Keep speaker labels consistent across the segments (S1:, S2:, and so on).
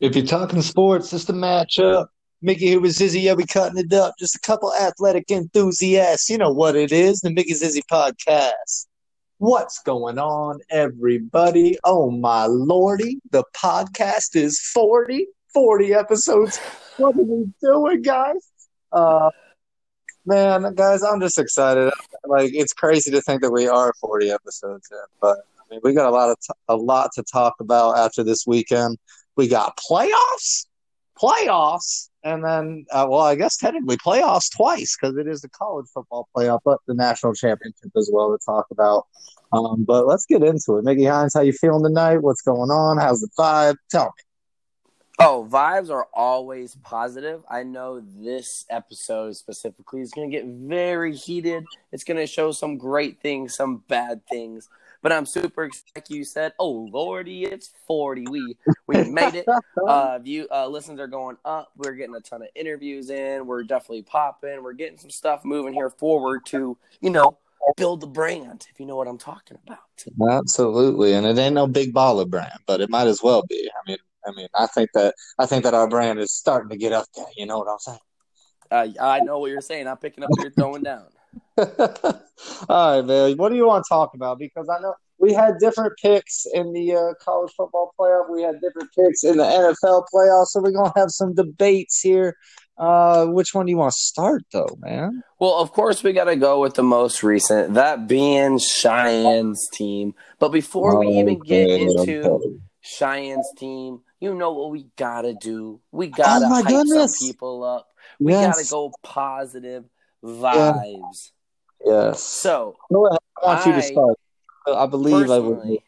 S1: If you're talking sports, it's the matchup. Mickey here with Zizzy. Yeah, we cutting it up. Just a couple athletic enthusiasts. You know what it is. The Mickey Zizzy podcast. What's going on, everybody? Oh, my lordy. The podcast is 40. 40 episodes. What are we doing, guys? Uh, man, guys, I'm just excited. Like, it's crazy to think that we are 40 episodes in, but I mean, we got a lot of t- a lot to talk about after this weekend. We got playoffs, playoffs, and then, uh, well, I guess technically playoffs twice because it is the college football playoff, but the national championship as well to talk about. Um, but let's get into it. Mickey Hines, how you feeling tonight? What's going on? How's the vibe? Tell me.
S2: Oh, vibes are always positive. I know this episode specifically is going to get very heated. It's going to show some great things, some bad things. But I'm super excited. Like you said, oh lordy, it's 40. We we made it. Uh, view uh, listens are going up. We're getting a ton of interviews in. We're definitely popping. We're getting some stuff moving here forward to you know build the brand. If you know what I'm talking about.
S1: Absolutely, and it ain't no big baller brand, but it might as well be. I mean, I mean, I think that I think that our brand is starting to get up there. You know what I'm saying?
S2: Uh, I know what you're saying. I'm picking up what you're throwing down.
S1: All right, man. What do you want to talk about? Because I know we had different picks in the uh, college football playoff. We had different picks in the NFL playoff. So we're gonna have some debates here. Uh, which one do you want to start, though, man?
S2: Well, of course, we got to go with the most recent, that being Cheyenne's team. But before we even get into Cheyenne's team, you know what we gotta do? We gotta
S1: Oh,
S2: hype
S1: goodness.
S2: some people up. We
S1: Yes.
S2: gotta go positive vibes.
S1: Yes.
S2: So
S1: I want you to start. I believe I would.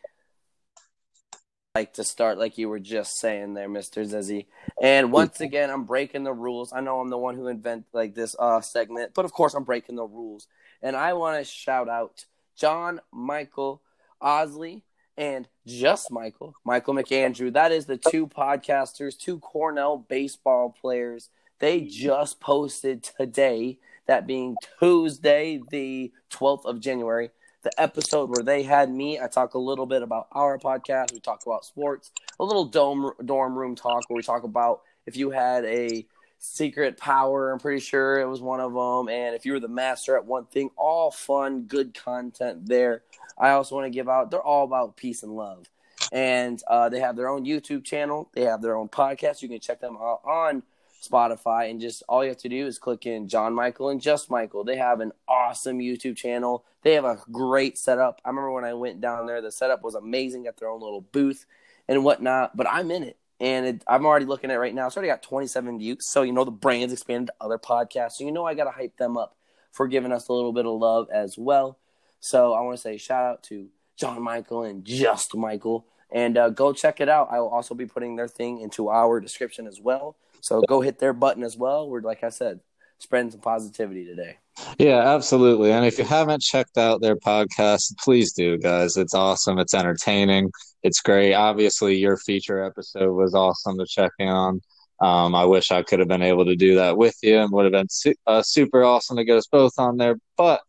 S2: like to start like you were just saying there, Mr. Zizzy. And once again, I'm breaking the rules. I know I'm the one who invent like this uh segment, but of course I'm breaking the rules. And I want to shout out John Michael Osley and just Michael, Michael McAndrew. That is the two podcasters, two Cornell baseball players. They just posted today, that being Tuesday, the 12th of January, the episode where they had me. I talk a little bit about our podcast. We talk about sports, a little dome dorm room talk where we talk about if you had a secret power. I'm pretty sure it was one of them, and if you were the master at one thing, all fun, good content there. I also want to give out. They're all about peace and love, and uh, they have their own YouTube channel. They have their own podcast. You can check them out on Spotify, and just all you have to do is click in John Michael and Just Michael. They have an awesome YouTube channel. They have a great setup. I remember when I went down there, the setup was amazing. Got their own little booth and whatnot. But I'm in it, and it, I'm already looking at it right now. It's already got 27 views. So you know the brand's expanded to other podcasts. So you know I got to hype them up for giving us a little bit of love as well. So I want to say shout out to John Michael and Just Michael. And uh, go check it out. I will also be putting their thing into our description as well. So go hit their button as well. We're like I said, spreading some positivity today.
S1: Yeah, absolutely. And if you haven't checked out their podcast, please do, guys. It's awesome. It's entertaining. It's great. Obviously, your feature episode was awesome to check in on. Um, I wish I could have been able to do that with you and would have been su- uh, super awesome to get us both on there. But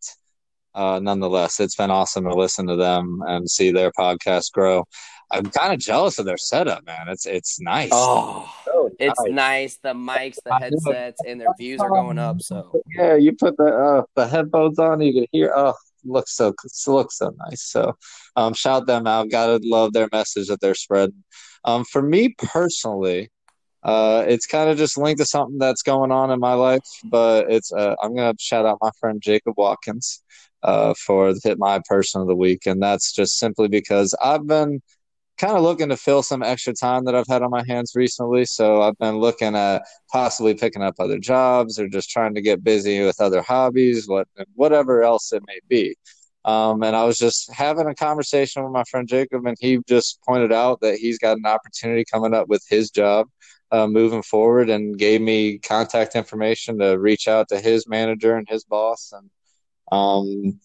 S1: uh, nonetheless, it's been awesome to listen to them and see their podcast grow. I'm kind of jealous of their setup, man. It's it's nice.
S2: Oh,
S1: So
S2: it's
S1: nice.
S2: nice. The mics, the headsets, and their views are going up. So
S1: Yeah, you put the uh, the headphones on, you can hear. Oh, looks so looks so nice. So, um, shout them out. Gotta love their message that they're spreading. Um, for me personally, uh, it's kind of just linked to something that's going on in my life, but it's uh, I'm gonna shout out my friend Jacob Watkins, uh, for the hit my person of the week, and that's just simply because I've been kind of looking to fill some extra time that I've had on my hands recently. So I've been looking at possibly picking up other jobs or just trying to get busy with other hobbies, what whatever else it may be. Um, and I was just having a conversation with my friend Jacob, and he just pointed out that he's got an opportunity coming up with his job uh, moving forward, and gave me contact information to reach out to his manager and his boss. And um,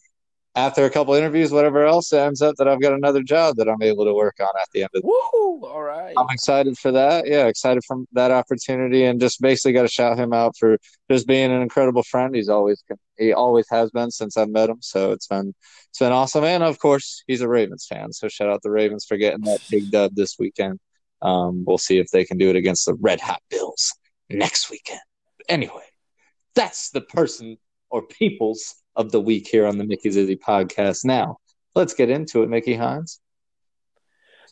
S1: after a couple interviews, whatever else, it ends up that I've got another job that I'm able to work on at the end of the
S2: woo! All right.
S1: I'm excited for that. Yeah, excited for that opportunity, and just basically got to shout him out for just being an incredible friend. He's always he always has been since I've met him. So it's been it's been awesome, and of course he's a Ravens fan. So shout out the Ravens for getting that big dub this weekend Um, we'll see if they can do it against the Red Hot Bills next weekend. Anyway, that's the person or peoples of the week here on the Mickey Zizzy podcast. Now, let's get into it, Mickey Hines.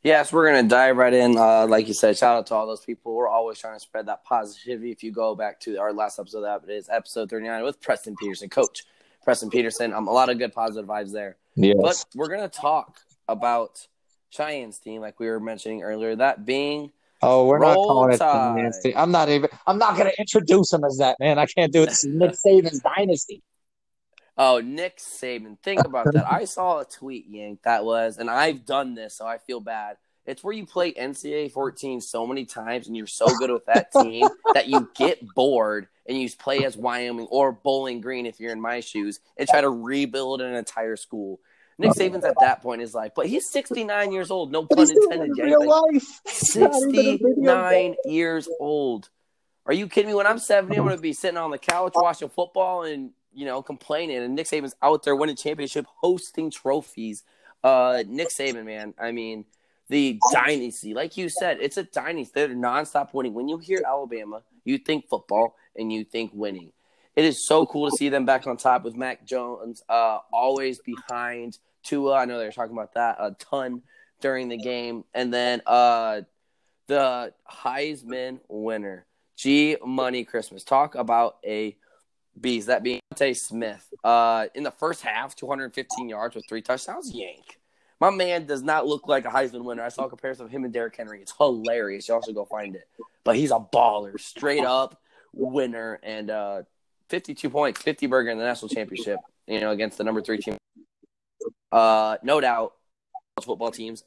S2: Yes, we're gonna dive right in. Uh, like you said, shout out to all those people. We're always trying to spread that positivity. If you go back to our last episode, that is episode thirty nine with Preston Peterson, Coach Preston Peterson. Um, a lot of good positive vibes there.
S1: Yes.
S2: But we're gonna talk about Cheyenne's team, like we were mentioning earlier. That being
S1: Oh, we're not calling it the
S2: Tide.
S1: I'm not even. I'm not going to introduce him as that, man. I can't do it. Nick Saban's dynasty.
S2: Oh, Nick Saban. Think about that. I saw a tweet, Yank, that was, and I've done this, so I feel bad. It's where you play NCAA 14 so many times and you're so good with that team that you get bored and you play as Wyoming or Bowling Green if you're in my shoes and try to rebuild an entire school. Nick Saban's at that point in his life, but he's 69 years old. No pun
S1: he's doing it
S2: intended.
S1: in real
S2: Like,
S1: life. It's not even a video game.
S2: 69 years old. Are you kidding me? When I'm 70, I'm uh-huh. going to be sitting on the couch watching football and, you know, complaining. And Nick Saban's out there winning championship, hosting trophies. Uh, Nick Saban, man, I mean, the dynasty, like you said, it's a dynasty. They're nonstop winning. When you hear Alabama, you think football and you think winning. It is so cool to see them back on top with Mac Jones, uh, always behind Tua. I know they were talking about that a ton during the game. And then uh, the Heisman winner, G Money Christmas. Talk about a beast. That being DeVonta Smith. Uh, in the first half, 215 yards with three touchdowns. Yank. My man does not look like a Heisman winner. I saw a comparison of him and Derrick Henry. It's hilarious. You also go find it. But he's a baller, straight up winner, and uh, 52 points, 50 burger in the national championship. You know, against the number three team. Uh, no doubt, football teams.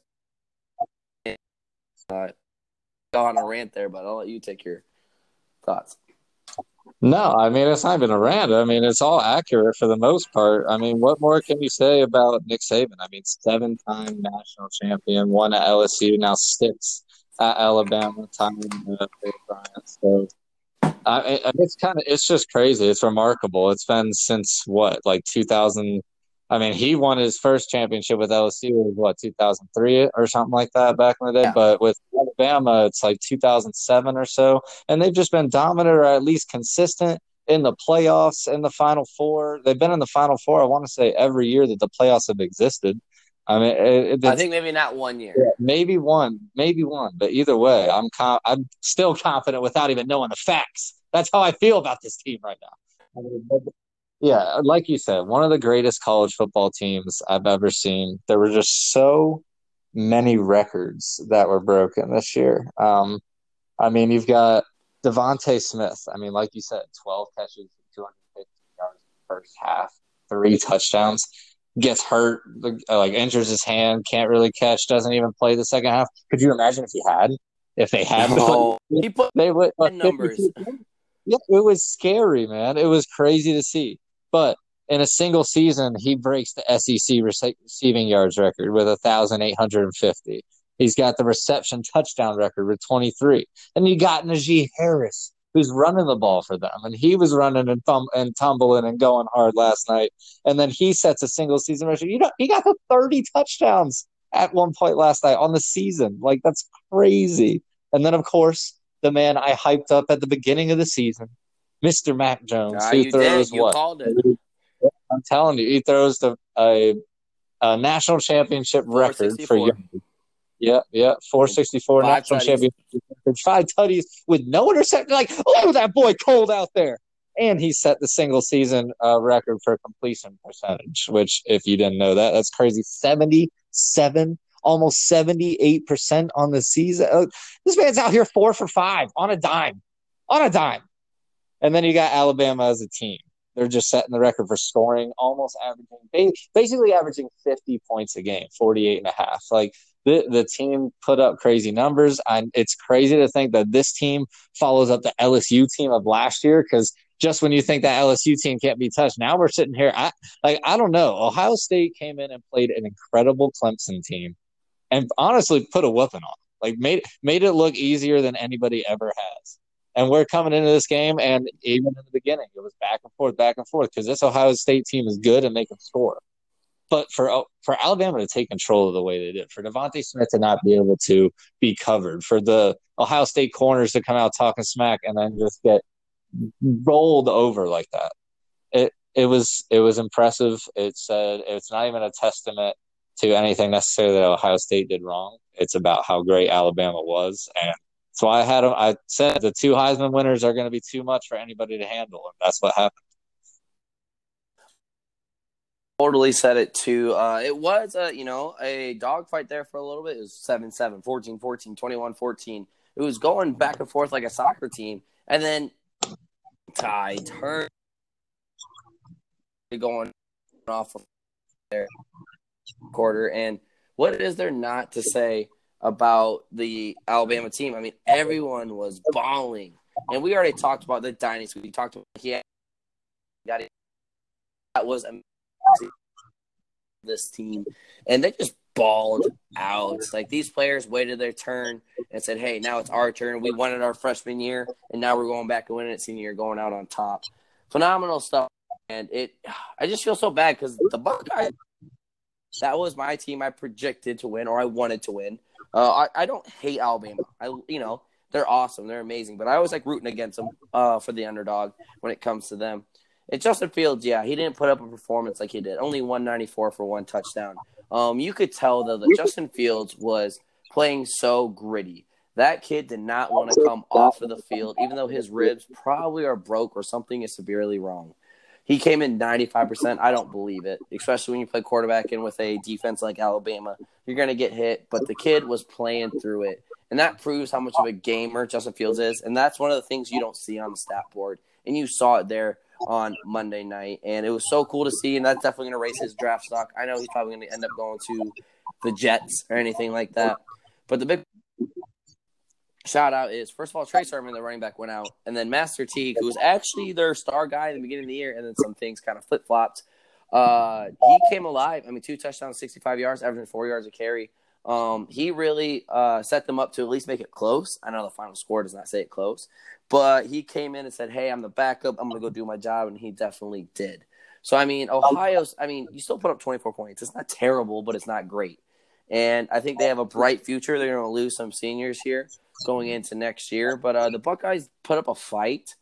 S2: Uh, go on a rant there, but I'll let you take your thoughts.
S1: No, I mean it's not even a rant. I mean it's all accurate for the most part. I mean, what more can you say about Nick Saban? I mean, seven-time national champion, one at LSU, now six at Alabama, time Bryant. So, I, I- it's kind of it's just crazy. It's remarkable. It's been since what, like 2000. I mean, he won his first championship with LSU in what 2003 or something like that back in the day.
S2: Yeah.
S1: But with Alabama, it's like 2007 or so and they've just been dominant or at least consistent in the playoffs in the final four they've been in the final four i want to say every year that the playoffs have existed i mean it,
S2: I think maybe not one year.
S1: maybe one maybe one but either way i'm com- i'm still confident without even knowing the facts that's how i feel about this team right now yeah like you said one of the greatest college football teams i've ever seen there were just so many records that were broken this year um, I mean, you've got DeVonta Smith. I mean, like you said, 12 catches, 250 yards in the first half, three touchdowns. Gets hurt, like injures his hand, can't really catch, doesn't even play the second half. Could you imagine if he had? If they had,
S2: No. He put
S1: they would. uh,
S2: Ten numbers.
S1: Yeah, it was scary, man. It was crazy to see. But in a single season, he breaks the SEC rece- receiving yards record with 1,850. He's got the reception touchdown record with 23. And you got Najee Harris, who's running the ball for them. And he was running and, and tumbling and going hard last night. And then he sets a single season record. You know, he got to 30 touchdowns at one point last night on the season. Like, that's crazy. And then, of course, the man I hyped up at the beginning of the season, Mr. Mac Jones,
S2: Ah,
S1: who
S2: you
S1: throws
S2: did. You
S1: what?
S2: called it.
S1: I'm telling you, he throws the a, a national championship record for
S2: 464.
S1: young. Yeah, yeah, 464
S2: Five
S1: national championship record, five tutties with no interception. Like, oh, that boy cold out there. And he set the single season uh, record for completion percentage, which, if you didn't know that, that's crazy. 77, almost 78% on the season. Uh, this man's out here four for five on a dime, on a dime. And then you got Alabama as a team. They're just setting the record for scoring, almost averaging, basically averaging 50 points a game, 48 and a half. Like the, the team put up crazy numbers. And it's crazy to think that this team follows up the LSU team of last year because just when you think that LSU team can't be touched, now we're sitting here. I, like, I don't know. Ohio State came in and played an incredible Clemson team and honestly put a whooping on. Like made made it look easier than anybody ever has. And we're coming into this game, and even in the beginning, it was back and forth, back and forth, because this Ohio State team is good and they can score. but for for Alabama to take control of the way they did, for DeVonta Smith to not be able to be covered, for the Ohio State corners to come out talking smack and then just get rolled over like that, it it was it was impressive. It said it's not even a testament to anything necessarily that Ohio State did wrong. It's about how great Alabama was, and so I had I said the two Heisman winners are going to be too much for anybody to handle, and that's what happened
S2: totally said it too. Uh, it was, a, you know, a dogfight there for a little bit. It was 7 7, 14 14, 21 14. It was going back and forth like a soccer team. And then Ty turned going off of their quarter. And what is there not to say about the Alabama team? I mean, everyone was bawling, And we already talked about the dynasty. We talked about he got it. That was amazing this team, and they just balled out. Like these players waited their turn and said, "Hey, now it's our turn. We won it our freshman year, and now we're going back and winning it senior year, going out on top." Phenomenal stuff, and it. I just feel so bad because the Buckeyes. That was my team. I projected to win, or I wanted to win. Uh, I, I don't hate Alabama. I you know they're awesome, they're amazing, but I always like rooting against them uh, for the underdog when it comes to them. And Justin Fields, yeah, he didn't put up a performance like he did. Only 194 for one touchdown. Um, you could tell though that Justin Fields was playing so gritty. That kid did not want to come off of the field, even though his ribs probably are broke or something is severely wrong. He came in 95%. I don't believe it, especially when you play quarterback in with a defense like Alabama. You're going to get hit, but the kid was playing through it. And that proves how much of a gamer Justin Fields is. And that's one of the things you don't see on the stat board. And you saw it there on Monday night, and it was so cool to see. And that's definitely going to raise his draft stock. I know he's probably going to end up going to the Jets or anything like that. But the big shout out is first of all Trey Sermon, the running back, went out, and then Master Teague, who was actually their star guy in the beginning of the year, and then some things kind of flip flopped. Uh, he came alive. I mean, two touchdowns, sixty-five yards, averaging four yards a carry. Um, he really uh, set them up to at least make it close. I know the final score does not say it close, but he came in and said, "Hey, I'm the backup. I'm going to go do my job," and he definitely did. So I mean, Ohio's. I mean, you still put up 24 points. It's not terrible, but it's not great. And I think they have a bright future. They're going to lose some seniors here going into next year, but uh, the Buckeyes put up a fight.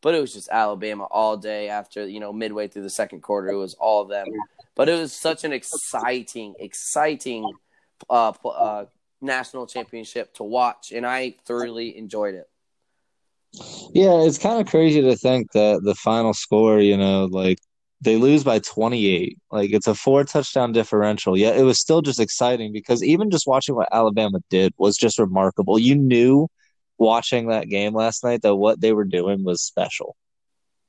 S2: But it was just Alabama all day after you know midway through the second quarter. It was all them. But it was such an exciting, exciting uh, uh, national championship to watch, and I thoroughly enjoyed it.
S1: Yeah, it's kind of crazy to think that the final score, you know, like they lose by 28. Like it's a four touchdown differential. Yeah, it was still just exciting because even just watching what Alabama did was just remarkable. You knew watching that game last night that what they were doing was special.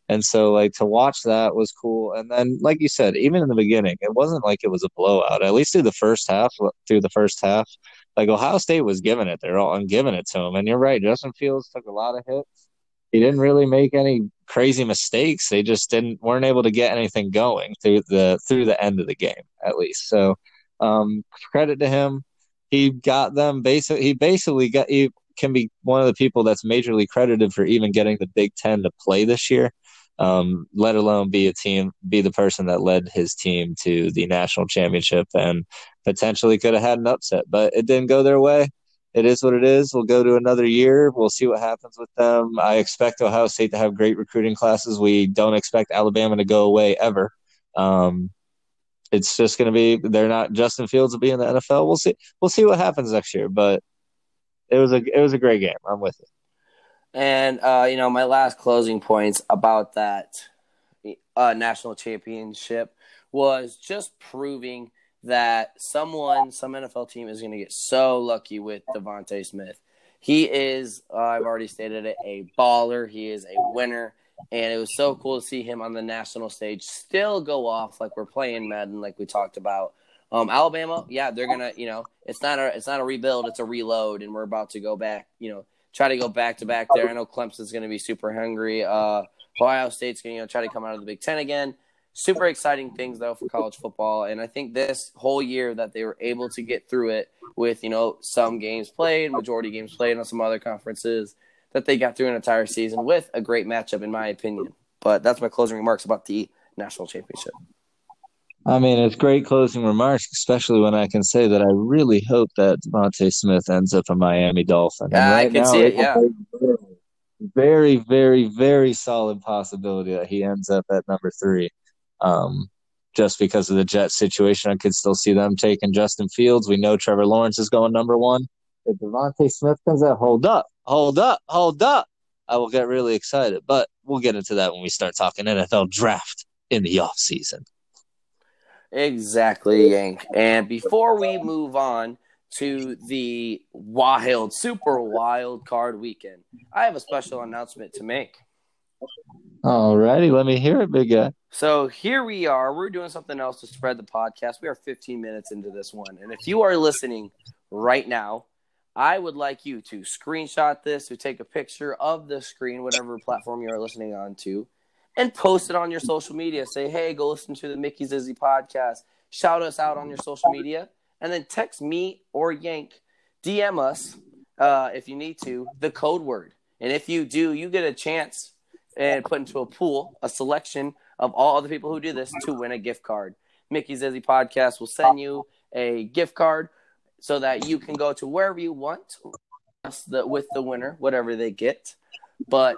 S1: And so, like, to watch that was cool. And then, like you said, even in the beginning, it wasn't like it was a blowout. At least through the first half, uh, through the first half, like Ohio State was giving it. They're all and giving it to them. And you're right, Justin Fields took a lot of hits. He didn't really make any crazy mistakes. They just didn't weren't able to get anything going through the through the end of the game, at least. So, um, credit to him. He got them basically. He basically got. He can be one of the people that's majorly credited for even getting the Big Ten to play this year um, let alone be a team, be the person that led his team to the national championship and potentially could have had an upset, but it didn't go their way. It is what it is. We'll go to another year. We'll see what happens with them. I expect Ohio State to have great recruiting classes. We don't expect Alabama to go away ever. Um, it's just going to be they're not Justin Fields will be in the NFL. We'll see. We'll see what happens next year. But it was a it was a great game. I'm with it.
S2: And uh, you know, my last closing points about that uh, national championship was just proving that someone, some NFL team is going to get so lucky with DeVonta Smith. He is, uh, I've already stated it, a baller. He is a winner, and it was so cool to see him on the national stage still go off like we're playing Madden, like we talked about. Um, Alabama, yeah, they're gonna, you know, it's not a, it's not a rebuild, it's a reload, and we're about to go back, you know, try to go back to back there. I know Clemson's going to be super hungry. Uh, Ohio State's going to you know, try to come out of the Big Ten again. Super exciting things though for college football, and I think this whole year that they were able to get through it with you know some games played, majority games played on some other conferences, that they got through an entire season with a great matchup in my opinion. But that's my closing remarks about the national championship.
S1: I mean, it's great closing remarks, especially when I can say that I really hope that DeVonta Smith ends up a Miami Dolphin.
S2: Yeah,
S1: right
S2: I can
S1: now,
S2: see it. Yeah,
S1: very, very, very solid possibility that he ends up at number three. Um, just because of the Jets situation, I could still see them taking Justin Fields. We know Trevor Lawrence is going number one. If DeVonta Smith comes out, hold up, hold up, hold up. I will get really excited, but we'll get into that when we start talking NFL draft in the off season.
S2: exactly, Yank. And before we move on to the wild, super wild card weekend, I have a special announcement to make.
S1: Alrighty, let me hear it, big guy.
S2: So here we are. We're doing something else to spread the podcast. We are 15 minutes into this one. And if you are listening right now, I would like you to screenshot this, to take a picture of the screen, whatever platform you are listening on to, and post it on your social media. Say, hey, go listen to the Mickey Zizzy podcast. Shout us out on your social media. And then text me or Yank, DM us uh, if you need to, the code word. And if you do, you get a chance and put into a pool a selection of all other people who do this to win a gift card. Mickey Zizzy Podcast will send you a gift card so that you can go to wherever you want with the winner, whatever they get. But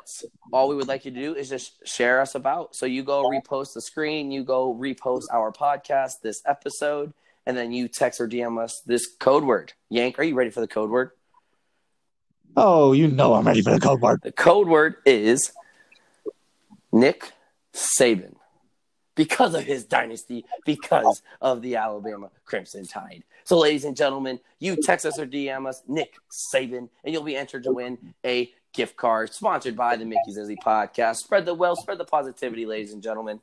S2: all we would like you to do is just share us about. So you go repost the screen, you go repost our podcast, this episode, and then you text or DM us this code word. Yank, are you ready for the code word?
S1: Oh, you know I'm ready for the code word.
S2: The code word is Nick Saban. Because of his dynasty, because of the Alabama Crimson Tide. So, ladies and gentlemen, you text us or DM us, Nick Saban, and you'll be entered to win a gift card sponsored by the Mickey Zizzy podcast. Spread the wealth, spread the positivity, ladies and gentlemen.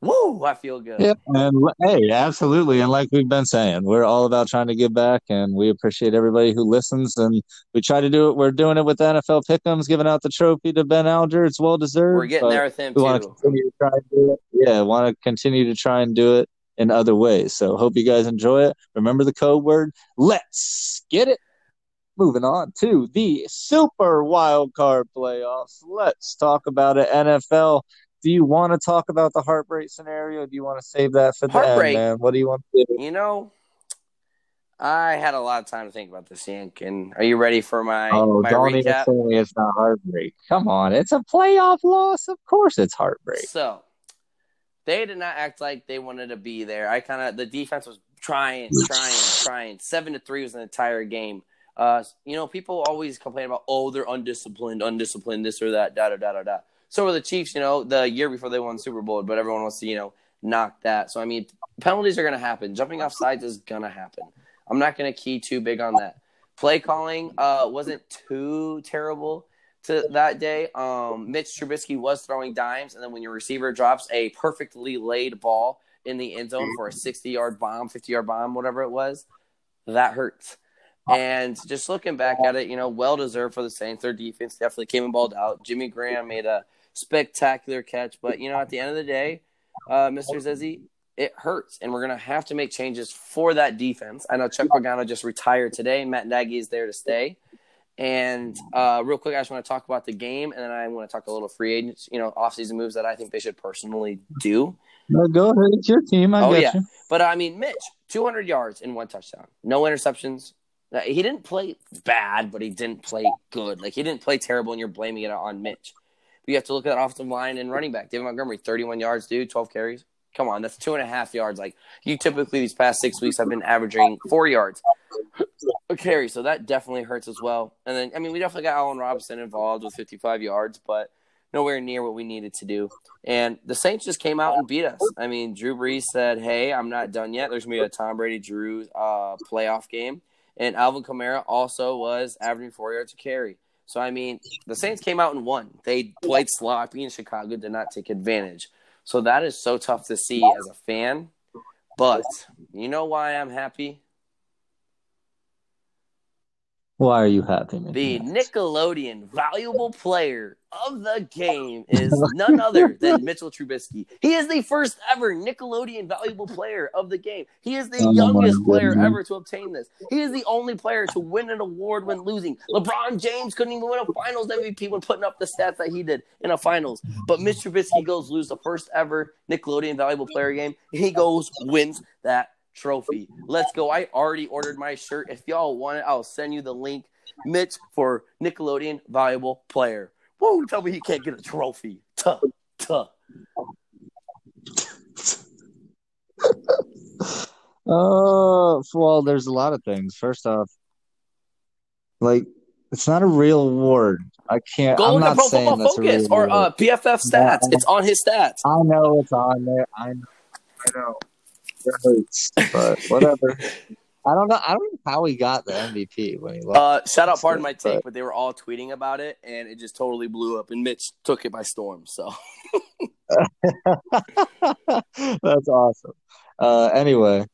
S2: Woo! I feel good.
S1: Yep. And hey, absolutely. And like we've been saying, we're all about trying to give back, and we appreciate everybody who listens. And we try to do it. We're doing it with NFL Pickums, giving out the trophy to Ben Alger. It's well deserved.
S2: We're getting there with him
S1: we want to
S2: too.
S1: continue to try and do it. Yeah, want to continue to try and do it in other ways. So hope you guys enjoy it. Remember the code word. Let's get it. Moving on to the Super Wild Card playoffs. Let's talk about it. NFL. Do you want to talk about the heartbreak scenario? Do you want to save that for the
S2: Heartbreak.
S1: end, man? What do you want to do?
S2: You know, I had a lot of time to think about this, Yank. And are you ready for my,
S1: Oh,
S2: my
S1: don't even
S2: recap?
S1: say it's not heartbreak. Come on, it's a playoff loss. Of course, it's heartbreak.
S2: So they did not act like they wanted to be there. I kind of the defense was trying, trying, trying. Seven to three was an entire game. Uh, you know, people always complain about oh they're undisciplined, undisciplined, this or that, da da da da da. So were the Chiefs. You know, the year before they won the Super Bowl, but everyone wants to you know knock that. So I mean, penalties are going to happen. Jumping off sides is going to happen. I'm not going to key too big on that. Play calling uh, wasn't too terrible to that day. Um, Mitch Trubisky was throwing dimes, and then when your receiver drops a perfectly laid ball in the end zone for a 60 yard bomb, 50 yard bomb, whatever it was, that hurts. And just looking back at it, you know, well deserved for the Saints. Their defense definitely came and balled out. Jimmy Graham made a spectacular catch, but you know, at the end of the day, uh, Mr. Zizzy, it hurts, and we're gonna have to make changes for that defense. I know Chuck Pagano just retired today. Matt Nagy is there to stay. And uh, real quick, I just want to talk about the game, and then I want to talk a little free agents, you know, offseason moves that I think they should personally do.
S1: No, go ahead. It's your team. I
S2: Oh, yeah.
S1: you.
S2: But I mean, Mitch, 200 yards and one touchdown, no interceptions. He didn't play bad, but he didn't play good. Like he didn't play terrible, and you're blaming it on Mitch. You have to look at that offensive line and running back. David Montgomery, 31 yards, dude, 12 carries. Come on, that's two and a half yards. Like you typically these past six weeks have been averaging four yards a carry, so that definitely hurts as well. And then I mean, we definitely got Allen Robinson involved with 55 yards, but nowhere near what we needed to do. And the Saints just came out and beat us. I mean, Drew Brees said, "Hey, I'm not done yet. There's gonna be a Tom Brady Drew uh, playoff game." And Alvin Kamara also was averaging four yards a carry. So I mean, the Saints came out and won. They played sloppy, in Chicago did not take advantage. So that is so tough to see as a fan. But you know why I'm happy?
S1: Why are you happy?
S2: The Nickelodeon valuable player of the game is none other than Mitchell Trubisky. He is the first ever Nickelodeon valuable player of the game. He is the oh, youngest player ever to obtain this. He is the only player to win an award when losing. LeBron James couldn't even win a finals MVP when putting up the stats that he did in a finals. But Mitch Trubisky goes lose the first ever Nickelodeon valuable player game. He goes wins that trophy. Let's go. I already ordered my shirt. If y'all want it, I'll send you the link. Mitch for Nickelodeon Valuable Player. Whoa, tell me he can't get a trophy. Tuh, tuh.
S1: Oh, well, there's a lot of things. First off, like it's not a real award. I can't. Go I'm not Pro saying
S2: that's Focus a real or uh, PFF stats. it's on his stats.
S1: I know it's on there. I know. I know it hurts, but whatever. I don't know. I don't know how he got the MVP when he lost.
S2: Uh, shout out, pardon my take, but... but they were all tweeting about it, and it just totally blew up, and Mitch took it by storm. So
S1: that's awesome. Uh, anyway,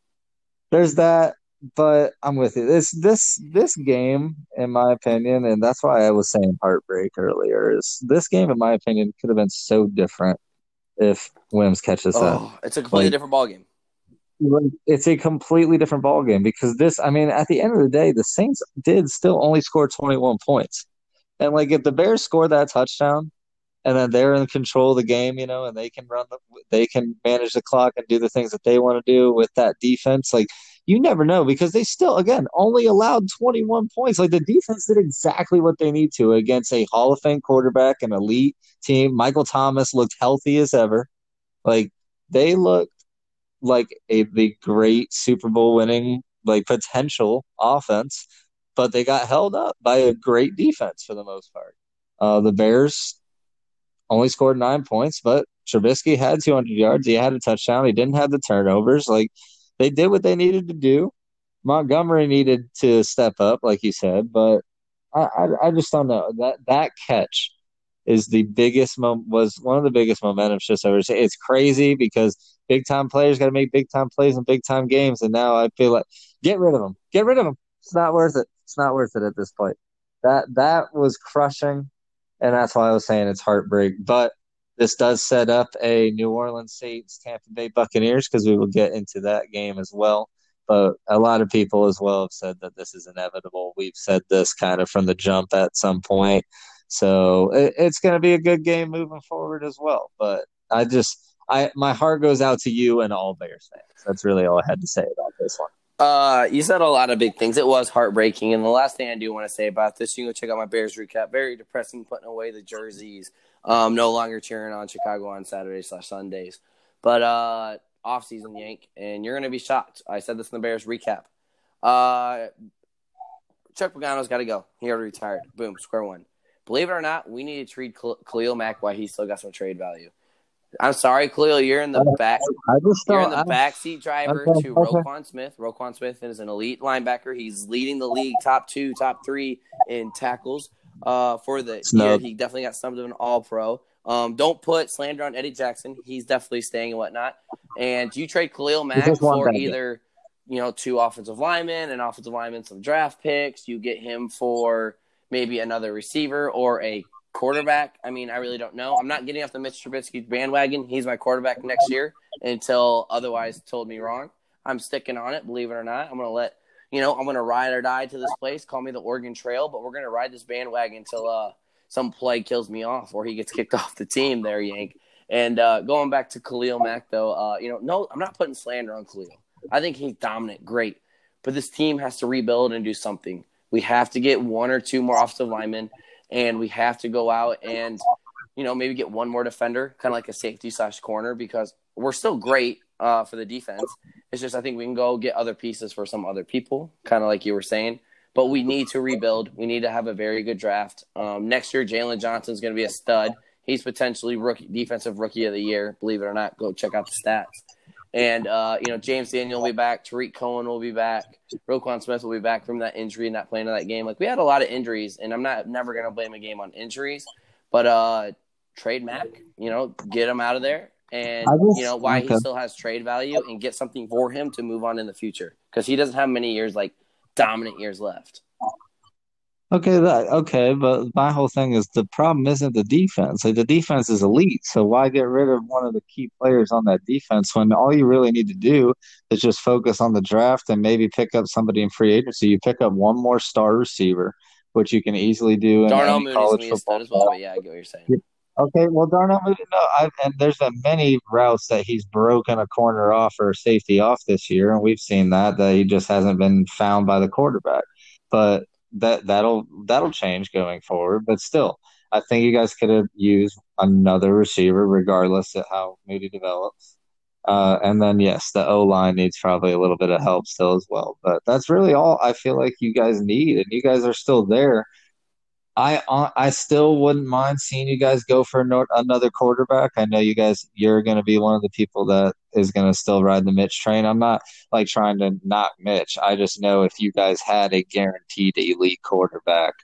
S1: there's that. But I'm with you. This this this game, in my opinion, and that's why I was saying heartbreak earlier. Is this game, in my opinion, could have been so different if Wims catches that. Oh,
S2: it's a completely like, different ball game
S1: it's a completely different ball game because this i mean at the end of the day the saints did still only score 21 points. And like if the bears score that touchdown and then they're in control of the game you know and they can run the they can manage the clock and do the things that they want to do with that defense like you never know because they still again only allowed 21 points. Like the defense did exactly what they need to against a hall of fame quarterback an elite team. Michael thomas looked healthy as ever. Like they look like a the great Super Bowl winning like potential offense, but they got held up by a great defense for the most part. Uh, the Bears only scored nine points, but Trubisky had 200 yards. He had a touchdown. He didn't have the turnovers. Like they did what they needed to do. Montgomery needed to step up, like you said, but I, I, I just don't know that that catch is the biggest mo- was one of the biggest momentum shifts ever. It's crazy because big time players got to make big time plays in big time games, and now I feel like get rid of them, get rid of them. It's not worth it. It's not worth it at this point. That that was crushing, and that's why I was saying it's heartbreak. But this does set up a New Orleans Saints Tampa Bay Buccaneers because we will get into that game as well. But a lot of people as well have said that this is inevitable. We've said this kind of from the jump at some point. So it, it's going to be a good game moving forward as well. But I just I my heart goes out to you and all Bears fans. That's really all I had to say about this one.
S2: Uh, you said a lot of big things. It was heartbreaking. And the last thing I do want to say about this, you can go check out my Bears recap. Very depressing putting away the jerseys. Um, no longer cheering on Chicago on Saturdays slash Sundays. But uh, off season Yank, and you're gonna be shocked. I said this in the Bears recap. Uh, Chuck Pagano's got to go. He already retired. Boom, square one. Believe it or not, we need to trade Khalil Mack while he still got some trade value. I'm sorry, Khalil. You're in the back. you're in the backseat driver okay, to okay. Roquan Smith. Roquan Smith is an elite linebacker. He's leading the league, top two, top three in tackles uh, for the year. He definitely got some of an All Pro. Um, don't put slander on Eddie Jackson. He's definitely staying and whatnot. And you trade Khalil Mack for either, you know, two offensive linemen, and offensive linemen, some draft picks. You get him for maybe another receiver or a quarterback, I mean, I really don't know. I'm not getting off the Mitch Trubisky bandwagon. He's my quarterback next year until otherwise told me wrong. I'm sticking on it, believe it or not. I'm going to let, you know, I'm going to ride or die to this place. Call me the Oregon Trail, but we're going to ride this bandwagon until uh, some play kills me off or he gets kicked off the team there, Yank. And uh, going back to Khalil Mack, though, uh, you know, no, I'm not putting slander on Khalil. I think he's dominant, great. But this team has to rebuild and do something. We have to get one or two more offensive linemen and we have to go out and you know maybe get one more defender, kind of like a safety slash corner, because we're still great uh, for the defense. It's just I think we can go get other pieces for some other people, kind of like you were saying. But we need to rebuild. We need to have a very good draft. Um, next year, Jaylon Johnson is going to be a stud. He's potentially rookie defensive rookie of the year. Believe it or not, go check out the stats. And uh, you know, James Daniel will be back. Tarik Cohen will be back. Roquan Smith will be back from that injury, and not playing in that game. Like we had a lot of injuries, and I'm not never gonna blame a game on injuries, but uh, trade Mack. You know, get him out of there, and just, you know why okay. he still has trade value, and get something for him to move on in the future because he doesn't have many years like dominant years left.
S1: Okay, that okay, but my whole thing is the problem isn't the defense. Like the defense is elite, so why get rid of one of the key players on that defense when all you really need to do is just focus on the draft and maybe pick up somebody in free agency. You pick up one more star receiver, which you can easily do in
S2: Darnell Mooney's
S1: college football.
S2: as well, but yeah, I get what you're saying.
S1: Okay, well, Darnell Mooney, no, I, and there's been many routes that he's broken a corner off or safety off this year, and we've seen that that he just hasn't been found by the quarterback. But that that'll that'll change going forward. But still, I think you guys could have used another receiver, regardless of how Mooney develops. Uh, and then yes, the O line needs probably a little bit of help still as well. But that's really all I feel like you guys need, and you guys are still there I uh, I still wouldn't mind seeing you guys go for another quarterback. I know you guys you're going to be one of the people that is going to still ride the Mitch train. I'm not like trying to knock Mitch. I just know if you guys had a guaranteed elite quarterback,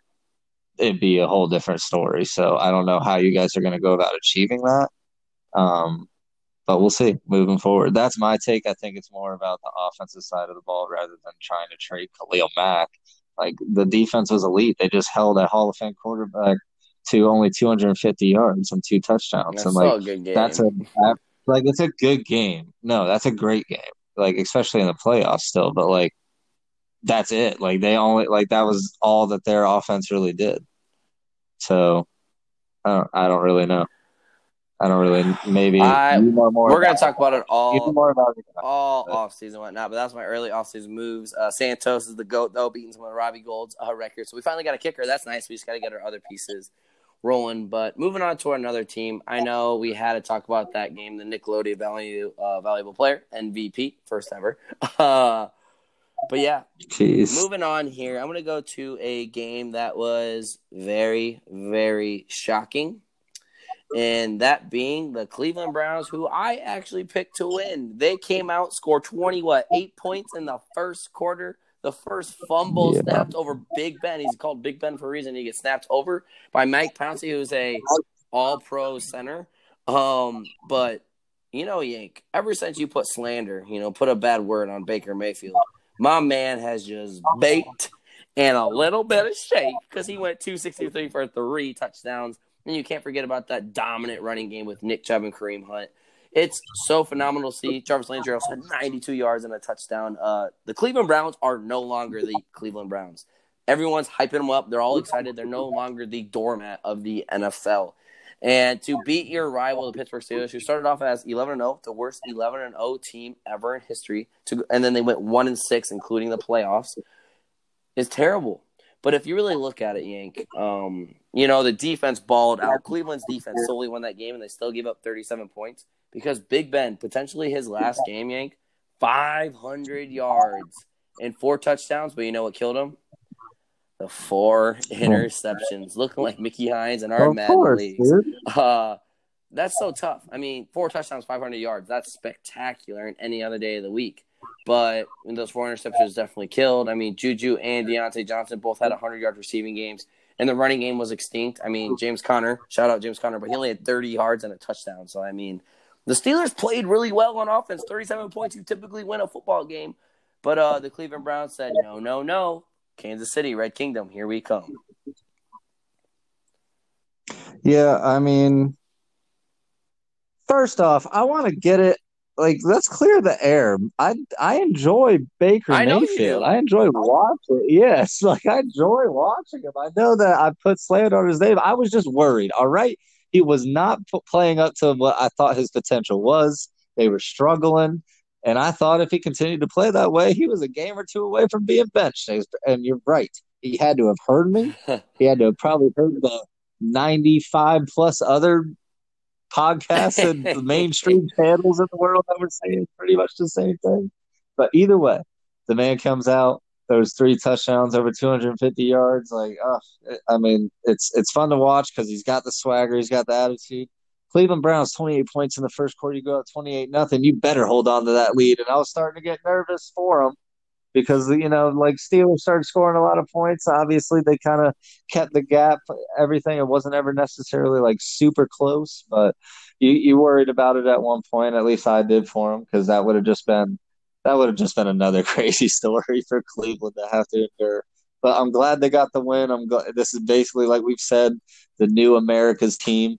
S1: it'd be a whole different story. So I don't know how you guys are going to go about achieving that. Um, but we'll see moving forward. That's my take. I think it's more about the offensive side of the ball rather than trying to trade Khalil Mack. Like the defense was elite. They just held a Hall of Fame quarterback to only 250 yards and two touchdowns.
S2: That's
S1: and like
S2: a good game.
S1: that's a like it's a good game. No, that's a great game. Like especially in the playoffs still, but like that's it. Like they only like that was all that their offense really did. So I don't I don't really know. I don't really. Maybe
S2: I-
S1: more.
S2: We're gonna talk about it
S1: You know
S2: all
S1: more about it.
S2: all off season whatnot, but that's my early off season moves. Uh, Santos is the goat though, beating some of the Robbie Gould's uh, records. So we finally got a kicker. That's nice. We just got to get our other pieces rolling. But moving on to another team, I know we had to talk about that game, the Nickelodeon value uh, valuable player MVP, first ever. Uh, but yeah,
S1: Jeez.
S2: moving on here, I'm gonna go to a game that was very, very shocking. And that being the Cleveland Browns, who I actually picked to win. They came out, scored 20, what, eight points in the first quarter. The first fumble
S1: Yeah.
S2: snapped over Big Ben. He's called Big Ben for a reason. He gets snapped over by Mike Pouncey, who's a all pro center. Um, but you know, Yank, ever since you put slander, you know, put a bad word on Baker Mayfield, my man has just baked and a little bit of shake because he went 263 for three touchdowns. And you can't forget about that dominant running game with Nick Chubb and Kareem Hunt. It's so phenomenal to see. Jarvis Landry also had 92 yards and a touchdown. Uh, the Cleveland Browns are no longer the Cleveland Browns. Everyone's hyping them up. They're all excited. They're no longer the doormat of the NFL. And to beat your rival, the Pittsburgh Steelers, who started off as 11 0, the worst 11 0 team ever in history, to and then they went 1 and 6, including the playoffs, is terrible. But if you really look at it, Yank, um, you know, the defense balled out. Cleveland's defense solely won that game, and they still gave up 37 points because Big Ben, potentially his last game, Yank, 500 yards and four touchdowns. But you know what killed him? The four interceptions, looking like Mickey Hines and our
S1: Of
S2: Madden
S1: course,
S2: leagues. Uh, that's so tough. I mean, four touchdowns, 500 yards. That's spectacular in any other day of the week. But those four interceptions definitely killed. I mean, Juju and Diontae Johnson both had 100 yard receiving games, and the running game was extinct. I mean, James Conner, shout out James Conner, but he only had 30 yards and a touchdown. So, I mean, the Steelers played really well on offense 37 points. You typically win a football game. But uh, the Cleveland Browns said, no, no, no. Kansas City, Red Kingdom, here we come.
S1: Yeah, I mean, first off, I want to get it like let's clear the air. I I enjoy Baker
S2: I
S1: Mayfield. I enjoy watching. Yes, like I enjoy watching him. I know that I put slander on his name. I was just worried. All right, he was not p- playing up to what I thought his potential was. They were struggling. And I thought if he continued to play that way, he was a game or two away from being benched. And you're right. He had to have heard me. He had to have probably heard the 95 plus other podcasts and the mainstream channels in the world that were saying pretty much the same thing. But either way, the man comes out, those three touchdowns over 250 yards. Like, oh, I mean, it's it's fun to watch because he's got the swagger, he's got the attitude. Cleveland Browns 28 points in the first quarter. You go up 28 nothing. You better hold on to that lead. And I was starting to get nervous for them because you know, like Steelers started scoring a lot of points. Obviously, they kind of kept the gap. Everything it wasn't ever necessarily like super close, but you you worried about it at one point. At least I did for them because that would have just been that would have just been another crazy story for Cleveland to have to endure. but I'm glad they got the win. I'm glad this is basically like we've said, the new America's team.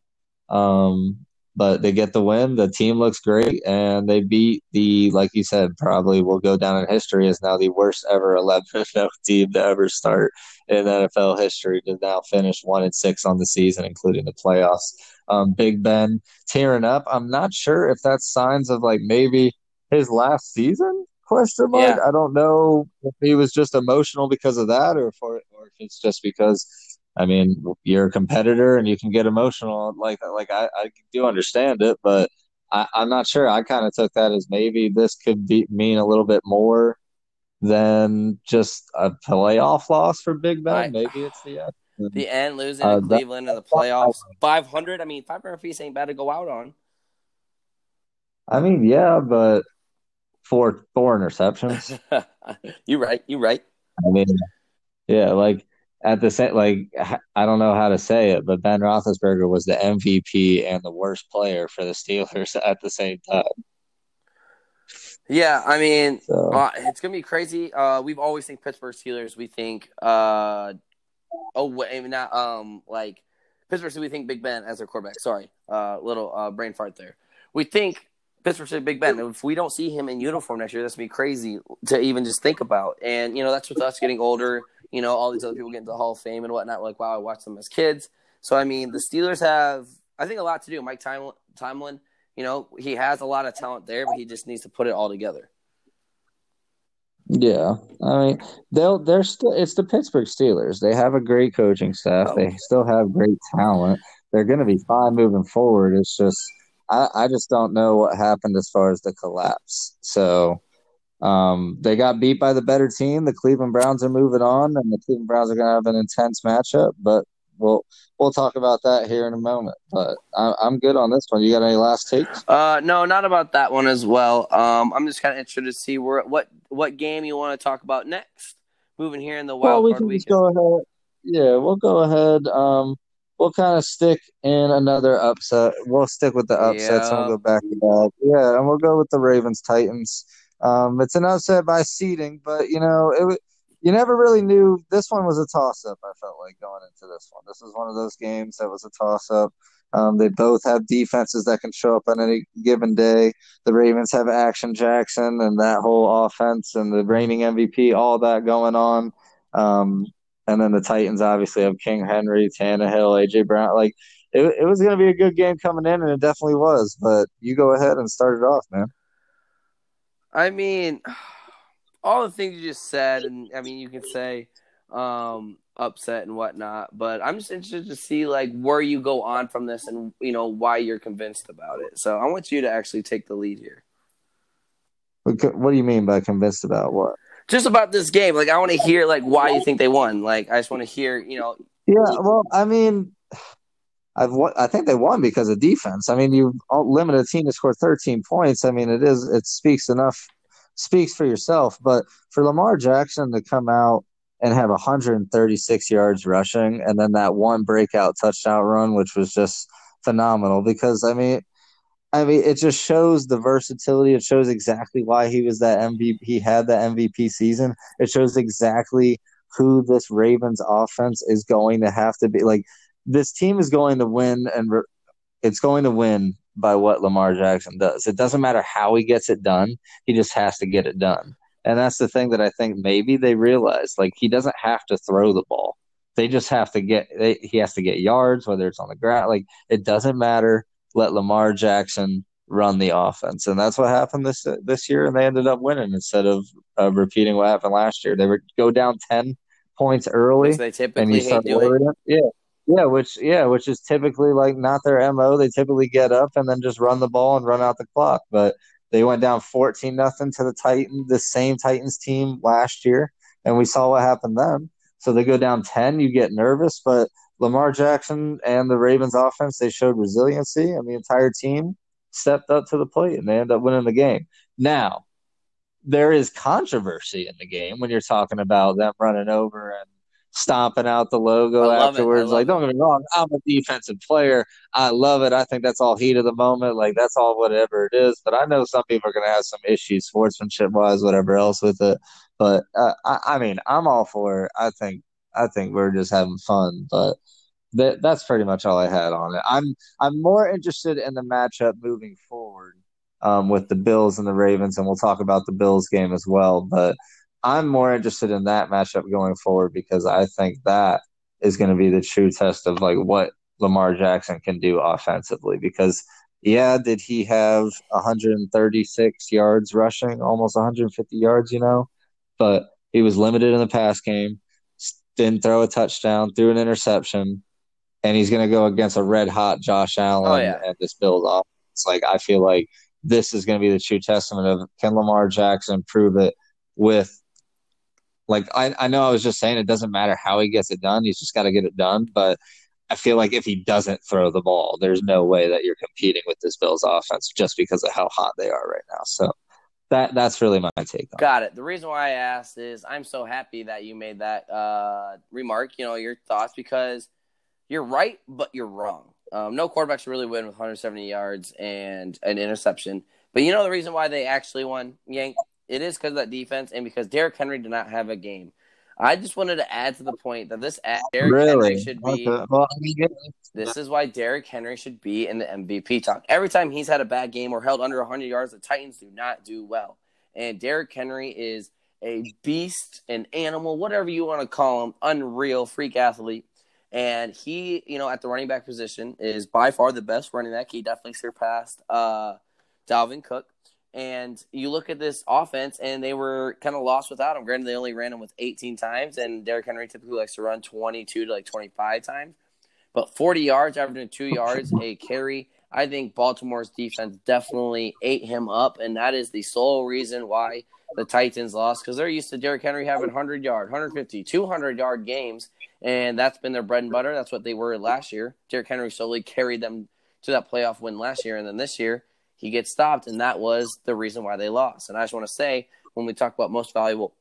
S1: Um, but they get the win. The team looks great, and they beat the, like you said, probably will go down in history as now the worst ever 11 team to ever start in NFL history to now finish one and six on the season, including the playoffs. Um, Big Ben tearing up. I'm not sure if that's signs of like maybe his last season question mark. Yeah. I don't know if he was just emotional because of that, or if, or if it's just because I mean, you're a competitor and you can get emotional like like I, I do understand it, but I, am not sure. I kind of took that as maybe this could be mean a little bit more than just a playoff loss for Big Ben. I, maybe it's the end.
S2: The end losing uh, to Cleveland in the playoffs. Five hundred. I mean, five hundred feet ain't bad to go out on.
S1: I mean, yeah, but four four interceptions.
S2: you right. You right.
S1: I mean, yeah, like at the same like I don't know how to say it, but Ben Roethlisberger was the MVP and the worst player for the Steelers at the same time.
S2: Yeah, I mean, so. uh, it's gonna be crazy. Uh, we've always think Pittsburgh Steelers. We think, uh, oh, wait, not um, like Pittsburgh. We think Big Ben as their quarterback. Sorry, uh, little uh, brain fart there. We think Pittsburgh City Big Ben. If we don't see him in uniform next year, that's gonna be crazy to even just think about. And you know, that's with us getting older. You know, all these other people get into the Hall of Fame and whatnot. We're like, wow, I watched them as kids. So I mean, the Steelers have, I think, a lot to do. Mike Tomlin, you know, he has a lot of talent there, but he just needs to put it all together.
S1: Yeah, I mean, they'll they're still it's the Pittsburgh Steelers. They have a great coaching staff. Oh. They still have great talent. They're going to be fine moving forward. It's just I, I just don't know what happened as far as the collapse. So um, they got beat by the better team. The Cleveland Browns are moving on, and the Cleveland Browns are going to have an intense matchup. But we'll we'll talk about that here in a moment. But I, am good on this one. You got any last takes?
S2: Uh, no, not about that one as well. Um, I'm just kind of interested to see where what what game you want to talk about next. Moving here in the wild
S1: well, we
S2: card
S1: can
S2: weekend. Just
S1: go ahead. Yeah, we'll go ahead. Um, we'll kind of stick in another upset. We'll stick with the upsets yeah. and we'll go back to that. Yeah, and we'll go with the Ravens Titans. Um, it's an upset by seeding, but you know it. You never really knew. This one was a toss up. I felt like going into this one. This was one of those games that was a toss up. Um, they both have defenses that can show up on any given day. The Ravens have Action Jackson and that whole offense and the reigning MVP, all that going on. Um, and then the Titans obviously have King Henry, Tannehill, AJ Brown. Like it, it was going to be a good game coming in, and it definitely was. But you go ahead and start it off, man.
S2: I mean, all the things you just said, and I mean, you can say um, upset and whatnot, but I'm just interested to see like where you go on from this, and you know why you're convinced about it. So I want you to actually take the lead here.
S1: What do you mean by convinced about what?
S2: just about this game. Like I want to hear like why you think they won. Like I just want to hear, you know.
S1: Yeah, well, I mean, I've I think they won because of defense. I mean, you limited a team to score 13 points. I mean, it is it speaks enough speaks for yourself. But for Lamar Jackson to come out and have 136 yards rushing, and then that one breakout touchdown run, which was just phenomenal. Because I mean, I mean, it just shows the versatility. It shows exactly why he was that MVP. He had that MVP season. It shows exactly who this Ravens offense is going to have to be. Like this team is going to win, and re- it's going to win by what Lamar Jackson does. It doesn't matter how he gets it done. He just has to get it done. And that's the thing that I think maybe they realize. Like he doesn't have to throw the ball. They just have to get. They, he has to get yards, whether it's on the ground. Like it doesn't matter let Lamar Jackson run the offense, and that's what happened this this year, and they ended up winning instead of uh, repeating what happened last year. They would go down ten points early,
S2: which they typically hate doing.
S1: Yeah, yeah, which yeah, which is typically like not their mo. They typically get up and then just run the ball and run out the clock, but they went down fourteen nothing to the Titans, the same Titans team last year, and we saw what happened then. So they go down ten, you get nervous, but Lamar Jackson and the Ravens offense, they showed resiliency, and the entire team stepped up to the plate, and they end up winning the game. Now, there is controversy in the game when you're talking about them running over and stomping out the logo afterwards. Like, don't get me wrong, I'm a defensive player. I love it. I think that's all heat of the moment. Like, that's all whatever it is. But I know some people are going to have some issues, sportsmanship wise, whatever else with it. But uh, I, I mean, I'm all for it. I think I think we're just having fun. But that that's pretty much all I had on it. I'm I'm more interested in the matchup moving forward um, with the Bills and the Ravens, and we'll talk about the Bills game as well. But I'm more interested in that matchup going forward because I think that is going to be the true test of like what Lamar Jackson can do offensively. Because yeah, did he have 136 yards rushing, almost 150 yards? You know, but he was limited in the pass game. Didn't throw a touchdown, threw an interception, and he's going to go against a red hot Josh Allen oh, yeah. and this Bills offense. Like I feel like this is going to be the true testament of can Lamar Jackson prove it with like I, I know I was just saying it doesn't matter how he gets it done, he's just got to get it done. But I feel like if he doesn't throw the ball, there's no way that you're competing with this Bills offense just because of how hot they are right now. So that that's really my take on
S2: Got it. The reason why I asked is I'm so happy that you made that uh, remark, you know, your thoughts because you're right, but you're wrong. Um, no quarterback should really win with 170 yards and an interception. But you know the reason why they actually won, Yank? It is because of that defense and because Derrick Henry did not have a game. I just wanted to add to the point that this Derrick really? Henry should be. Okay. Well, this is why Derrick Henry should be in the MVP talk. Every time he's had a bad game or held under 100 yards, the Titans do not do well. And Derrick Henry is a beast, an animal, whatever you want to call him, unreal freak athlete. And he, you know, at the running back position is by far the best running back. He definitely surpassed uh, Dalvin Cook. And you look at this offense, and they were kind of lost without him. Granted, they only ran him with 18 times, and Derrick Henry typically likes to run 22 to like 25 times. But 40 yards, averaging two yards a carry. I think Baltimore's defense definitely ate him up, and that is the sole reason why the Titans lost because they're used to Derrick Henry having 100 yard, 150, 200 yard games, and that's been their bread and butter. That's what they were last year. Derrick Henry solely carried them to that playoff win last year, and then this year he gets stopped, and that was the reason why they lost. And I just want to say, when we talk about most valuable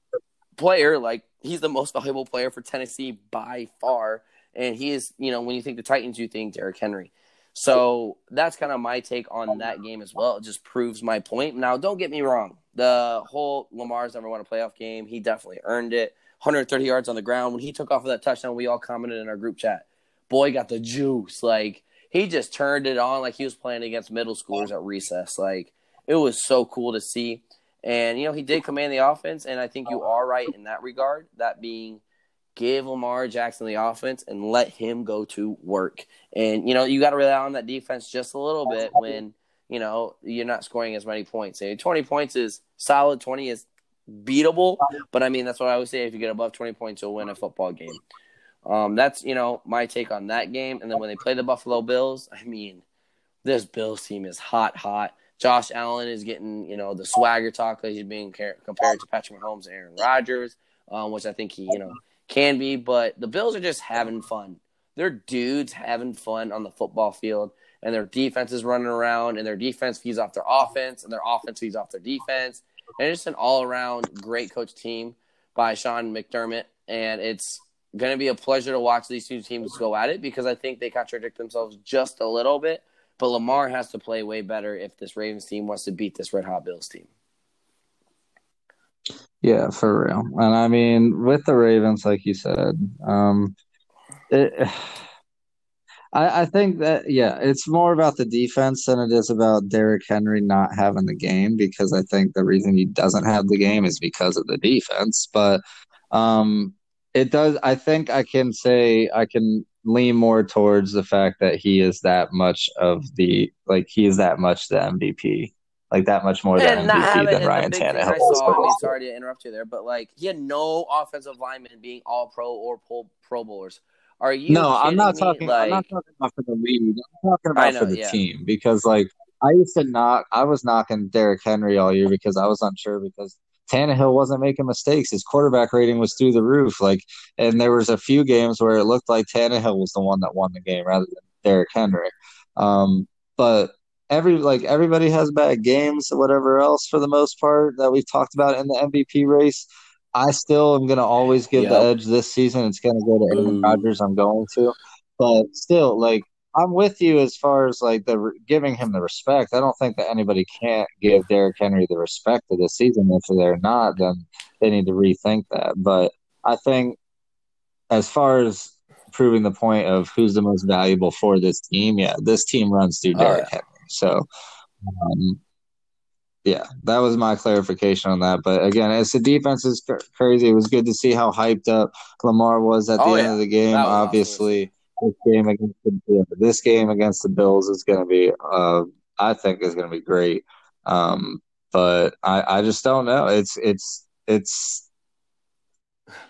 S2: player, like he's the most valuable player for Tennessee by far, and he is, you know, when you think the Titans, you think Derrick Henry. So that's kind of my take on that game as well. It just proves my point. Now, don't get me wrong. The whole Lamar's never won a playoff game. He definitely earned it. 130 yards on the ground. When he took off of that touchdown, we all commented in our group chat. Boy got the juice. Like he just turned it on like he was playing against middle schoolers at recess. Like it was so cool to see. And you know, he did command the offense, and I think you are right in that regard. That being give Lamar Jackson the offense and let him go to work. And you know, you got to rely on that defense just a little bit when you know you're not scoring as many points. And 20 points is solid. 20 is beatable, but I mean that's what I always say. If you get above 20 points, you'll win a football game. Um, that's you know my take on that game. And then when they play the Buffalo Bills, I mean, this Bills team is hot, hot. Josh Allen is getting you know the swagger talk that he's being compared to Patrick Mahomes and Aaron Rodgers, um, which I think he you know can be. But the Bills are just having fun. They're dudes having fun on the football field, and their defense is running around, and their defense feeds off their offense, and their offense feeds off their defense. And it's just an all around great coach team by Sean McDermott, and it's going to be a pleasure to watch these two teams go at it because I think they contradict themselves just a little bit. But Lamar has to play way better if this Ravens team wants to beat this Red Hot Bills team.
S1: Yeah, for real. And I mean, with the Ravens, like you said, um, it, I, I think that yeah, it's more about the defense than it is about Derrick Henry not having the game because I think the reason he doesn't have the game is because of the defense. But um, it does. I think I can say I can lean more towards the fact that he is that much of the like he is that much the MVP. Like that much more than MVP than Ryan Tannehill. I
S2: saw, sorry to interrupt you there, but like he had no offensive linemen being all pro or pro, pro bowlers. Are you?
S1: No, I'm not talking. Like, I'm not talking about for the league. I'm talking about know, for the yeah. team because like I used to knock. I was knocking Derrick Henry all year because I was unsure because Tannehill wasn't making mistakes. His quarterback rating was through the roof. Like, and there was a few games where it looked like Tannehill was the one that won the game rather than Derrick Henry. Um, but every like everybody has bad games whatever else for the most part that we've talked about in the MVP race. I still am going to always give
S2: Yep.
S1: the edge this season. It's going to go to Aaron Rodgers. I'm going to, but still, like I'm with you as far as like the giving him the respect. I don't think that anybody can't give Derrick Henry the respect of the season. If they're not, then they need to rethink that. But I think as far as proving the point of who's the most valuable for this team, yeah, this team runs through
S2: Oh,
S1: Derrick
S2: yeah.
S1: Henry. So, um, yeah, that was my clarification on that. But again, as the defense is cr- crazy, it was good to see how hyped up Lamar was at the
S2: Oh,
S1: end
S2: yeah.
S1: of the game.
S2: Was awesome
S1: Obviously, this game against the this game against the Bills is going to be, uh, I think, is going to be great. Um, but I, I just don't know. It's it's it's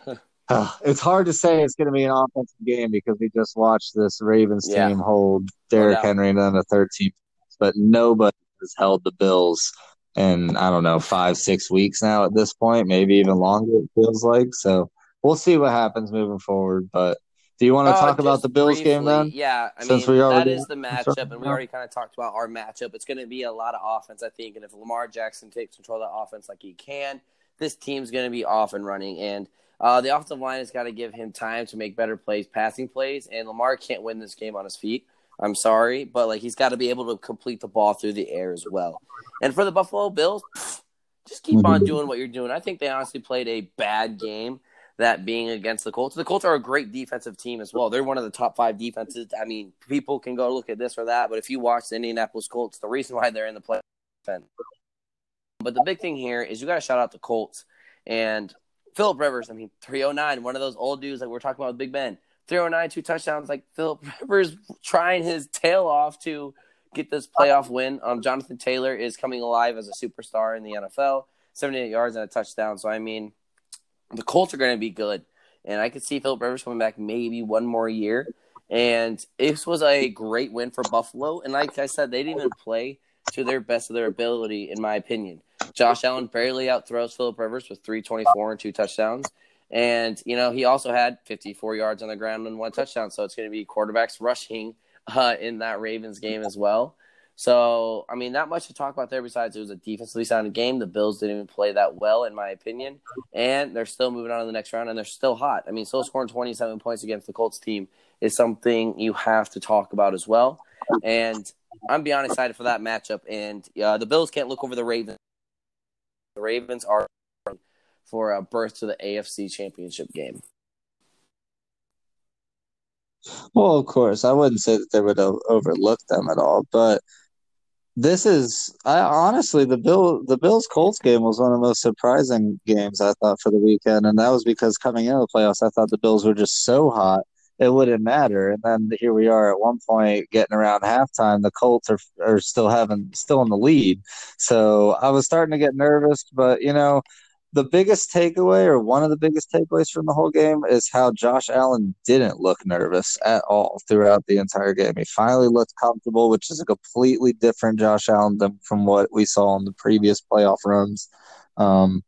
S1: it's hard to say it's going to be an offensive game because we just watched this Ravens
S2: Yeah.
S1: team hold Derrick. Henry and then the 13th, but nobody has held the Bills in I don't know five six weeks now at this point, maybe even longer. It feels like so. We'll see what happens moving forward. But do you want to
S2: Uh,
S1: talk about the Bills game then?
S2: Yeah, I
S1: Since
S2: mean
S1: we already-
S2: is the matchup, and we already kind of talked about our matchup. It's going to be a lot of offense, I think, and if Lamar Jackson takes control of that offense like he can, this team's going to be off and running. And uh, the offensive line has got to give him time to make better plays, passing plays, and Lamar can't win this game on his feet. I'm sorry, but like he's got to be able to complete the ball through the air as well. And for the Buffalo Bills, pff, just keep on doing what you're doing. I think they honestly played a bad game that being against the Colts. The Colts are a great defensive team as well. They're one of the top five defenses. I mean, people can go look at this or that, but if you watch the Indianapolis Colts, the reason why they're in the play. But the big thing here is you got to shout out the Colts and Philip Rivers. I mean, 309, one of those old dudes like we're talking about with Big Ben. 309, two touchdowns. Like Philip Rivers trying his tail off to get this playoff win. Um, Jonathan Taylor is coming alive as a superstar in the NFL. 78 yards and a touchdown. So I mean, the Colts are going to be good, and I could see Philip Rivers coming back maybe one more year. And this was a great win for Buffalo. And like I said, they didn't even play to their best of their ability, in my opinion. Josh Allen barely outthrows Philip Rivers with 324 and two touchdowns. And, you know, he also had 54 yards on the ground and one touchdown. So it's going to be quarterbacks rushing uh, in that Ravens game as well. So, I mean, not much to talk about there besides it was a defensively sounded game. The Bills didn't even play that well, in my opinion. And they're still moving on to the next round, and they're still hot. I mean, still scoring 27 points against the Colts team is something you have to talk about as well. And I'm beyond excited for that matchup. And uh, the Bills can't look over the Ravens. The Ravens are for a berth to the AFC Championship game.
S1: Well, of course, I wouldn't say that they would have overlooked them at all, but this is I honestly the Bill the Bills Colts game was one of the most surprising games I thought for the weekend, and that was because coming into the playoffs, I thought the Bills were just so hot it wouldn't matter, and then here we are at one point getting around halftime, the Colts are are still having still in the lead, so I was starting to get nervous, but you know the biggest takeaway, or one of the biggest takeaways from the whole game, is how Josh Allen didn't look nervous at all throughout the entire game. He finally looked comfortable, which is a completely different Josh Allen than from what we saw in the previous playoff runs. Um,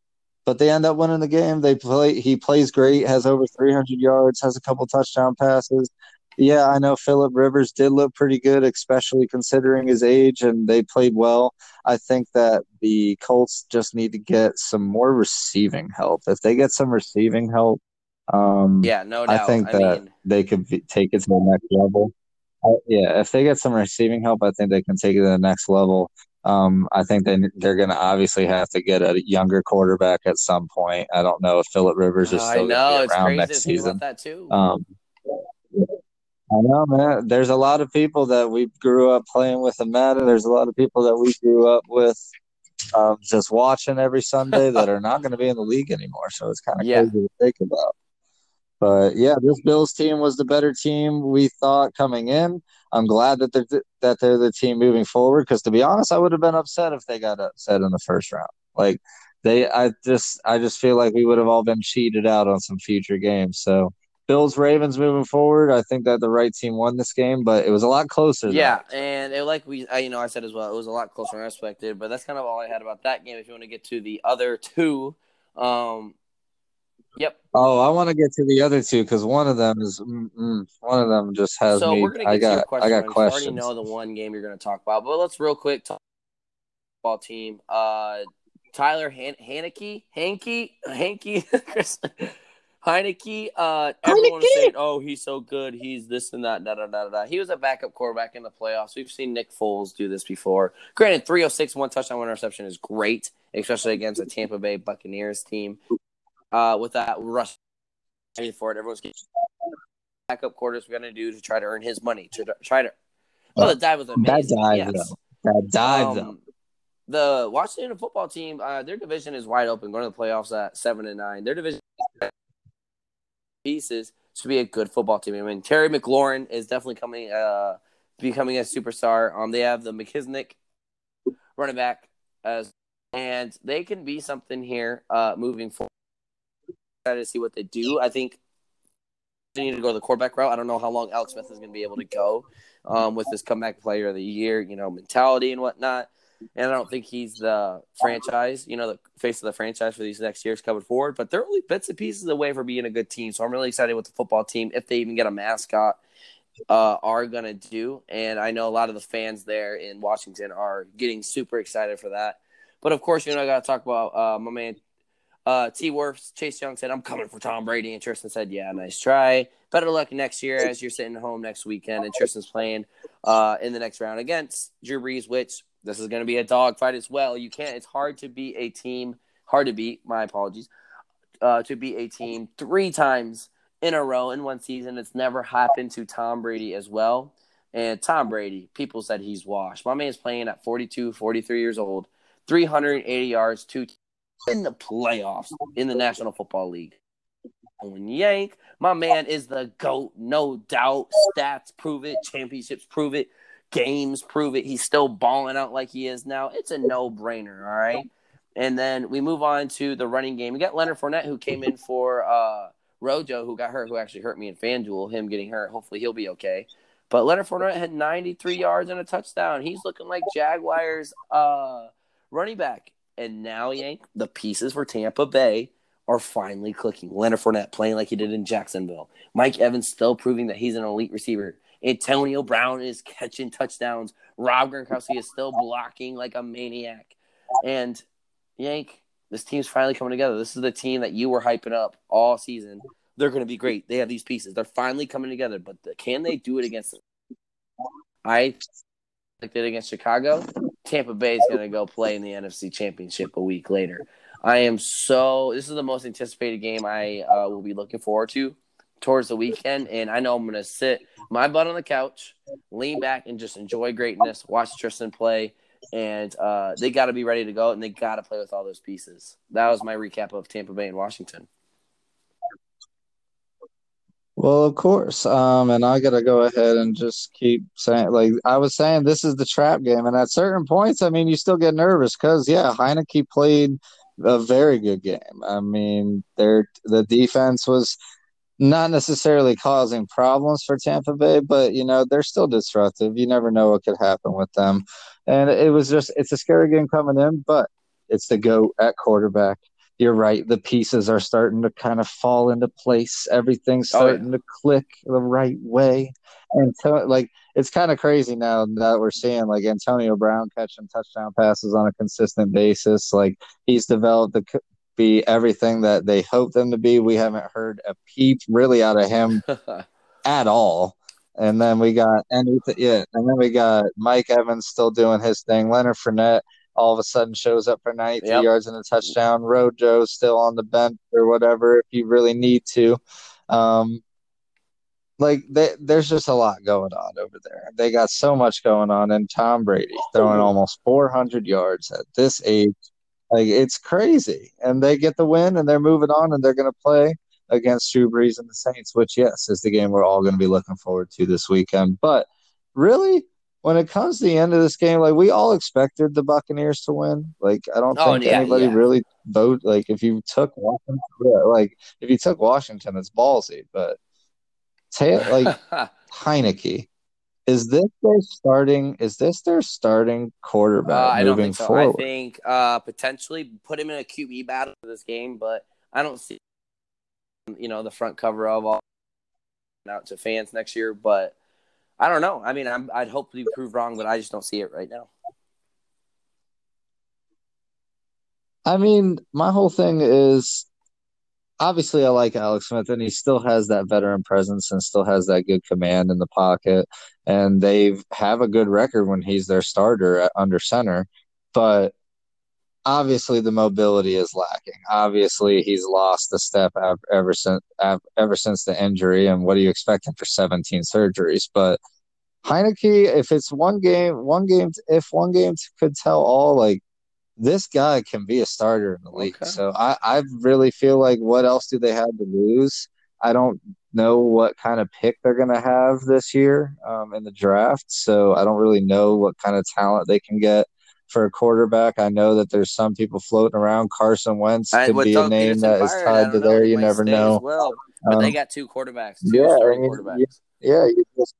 S1: but they end up winning the game. They play. He plays great. Has over 300 yards. Has a couple touchdown passes. Yeah, I know Philip Rivers did look pretty good, especially considering his age, and they played well. I think that the Colts just need to get some more receiving help. If they get some receiving help, um,
S2: Yeah, no doubt.
S1: I think
S2: I
S1: that
S2: mean,
S1: they could be, take it to the next level. Uh, yeah, if they get some receiving help, I think they can take it to the next level. Um, I think they they're going to obviously have to get a younger quarterback at some point. I don't know if Philip Rivers is
S2: I
S1: still going
S2: know
S1: to be
S2: it's
S1: around next season.
S2: that too.
S1: Um, I know, man. There's a lot of people that we grew up playing with in Madden. There's a lot of people that we grew up with um, just watching every Sunday that are not going to be in the league anymore. So it's kind of
S2: Yeah.
S1: crazy to think about. But yeah, this Bills team was the better team we thought coming in. I'm glad that they're that they're the team moving forward. Because to be honest, I would have been upset if they got upset in the first round. Like they, I just I just feel like we would have all been cheated out on some future games. So Bills Ravens moving forward, I think that the right team won this game, but it was a lot closer.
S2: Yeah,
S1: I-
S2: and it, like we, I, you know, I said as well, it was a lot closer than I expected. But that's kind of all I had about that game. If you want to get to the other two, um, yep.
S1: Oh, I want to get to the other two because one of them is mm-mm, one of them just has
S2: so
S1: me.
S2: we're gonna get
S1: I
S2: to your
S1: got
S2: question.
S1: I got
S2: You already know the one game you're gonna talk about, but let's real quick talk about team. Uh, Tyler Han- Haneke, Hanky, Hanky, Heinicke. Uh, everyone was saying, "Oh, he's so good. He's this and that." Da, da, da, da. He was a backup quarterback in the playoffs. We've seen Nick Foles do this before. Granted, 306, one touchdown, one interception is great, especially against a Tampa Bay Buccaneers team. Uh, with that rush for it, everyone's getting backup quarters. We're gonna do to try to earn his money to try to. Oh, the dive was amazing.
S1: That dive,
S2: yes.
S1: though. That dive,
S2: Um,
S1: though.
S2: the Washington football team, uh, their division is wide open, going to the playoffs at seven and nine. Their division pieces to be a good football team. I mean, Terry McLaurin is definitely coming, uh, becoming a superstar. Um, they have the McKissic running back as, and they can be something here, uh, moving forward. Excited to see what they do. I think they need to go the quarterback route. I don't know how long Alex Smith is going to be able to go, um, with his comeback player of the year, you know, mentality and whatnot and I don't think he's the franchise, you know, the face of the franchise for these next years coming forward. But they're only bits and pieces away from being a good team. So I'm really excited with the football team if they even get a mascot. Uh, are gonna do, and I know a lot of the fans there in Washington are getting super excited for that. But of course, you know, I got to talk about uh, my man uh, T. Wirfs. Chase Young said, "I'm coming for Tom Brady," and Tristan said, "Yeah, nice try. Better luck next year as you're sitting home next weekend." And Tristan's playing uh, in the next round against Drew Brees, which this is going to be a dogfight as well. You can't. It's hard to beat a team. Hard to beat. My apologies. Uh, to beat a team three times in a row in one season. It's never happened to Tom Brady as well. And Tom Brady, people said he's washed. My man's playing at 42, 43 years old, 380 yards, two in the playoffs in the National Football League. When Yank, my man is the GOAT, no doubt. Stats prove it, championships prove it games prove it. He's still balling out like he is now. It's a no brainer, all right. And then we move on to the running game. We got Leonard Fournette who came in for uh, Rojo, who got hurt, who actually hurt me in FanDuel. Him getting hurt. Hopefully he'll be okay. But Leonard Fournette had 93 yards and a touchdown. He's looking like Jaguars uh, running back. And now, Yank, the pieces for Tampa Bay are finally clicking. Leonard Fournette playing like he did in Jacksonville. Mike Evans still proving that he's an elite receiver. Antonio Brown is catching touchdowns. Rob Gronkowski is still blocking like a maniac. And Yank, this team's finally coming together. This is the team that you were hyping up all season. They're going to be great. They have these pieces. They're finally coming together. But the, can they do it against them? I like that against Chicago. Tampa Bay is going to go play in the NFC Championship a week later. I am so. This is the most anticipated game I uh, will be looking forward to towards the weekend, and I know I'm going to sit my butt on the couch, lean back, and just enjoy greatness. Watch Tristan play, and uh, they got to be ready to go, and they got to play with all those pieces. That was my recap of Tampa Bay and Washington.
S1: Well, of course. Um, and I gotta go ahead and just keep saying, like I was saying, this is the trap game, and at certain points, I mean, you still get nervous because, yeah, Heinicke played a very good game. I mean, their the defense was not necessarily causing problems for Tampa Bay, but you know they're still disruptive. You never know what could happen with them, and it was just it's a scary game coming in, but it's the goat at quarterback. You're right. The pieces are starting to kind of fall into place. Everything's starting oh, yeah. to click the right way, and so, like it's kind of crazy now that we're seeing like Antonio Brown catching touchdown passes on a consistent basis. Like he's developed the be everything that they hope them to be. We haven't heard a peep really out of him at all. And then we got anything, yeah. And then we got Mike Evans still doing his thing. Leonard Fournette all of a sudden shows up for 93 yep. yards and a touchdown. Rojo still on the bench or whatever if you really need to. Um, like they, there's just a lot going on over there. They got so much going on, and Tom Brady throwing almost 400 yards at this age like it's crazy, and they get the win, and they're moving on, and they're going to play against Drew Brees and the Saints, which yes is the game we're all going to be looking forward to this weekend. But really, when it comes to the end of this game, like we all expected the Buccaneers to win. Like I don't oh, think yeah, anybody yeah. really vote. Like if you took Washington, yeah, like if you took Washington, it's ballsy. But like Heinicke, is this their starting? Is this their starting quarterback uh, I don't think so. Forward?
S2: I think uh, potentially put him in a QB battle for this game, but I don't see you know the front cover of all out to fans next year. But I don't know. I mean, I'm, I'd hope to be proved wrong, but I just don't see it right now.
S1: I mean, my whole thing is obviously I like Alex Smith and he still has that veteran presence and still has that good command in the pocket. And they have a good record when he's their starter under center. But obviously the mobility is lacking. Obviously he's lost a step ever since ever since the injury and what do you expect him for 17 surgeries? But Heinicke if it's one game one game if one game could tell all like this guy can be a starter in the league. Okay. So I, I really feel like what else do they have to lose? I don't know what kind of pick they're going to have this year um, in the draft. So I don't really know what kind of talent they can get for a quarterback. I know that there's some people floating around. Carson Wentz could be a name that is tied to there. You never know.
S2: Well, but um, they got two quarterbacks. Two yeah, I mean, quarterbacks.
S1: Yeah, you just,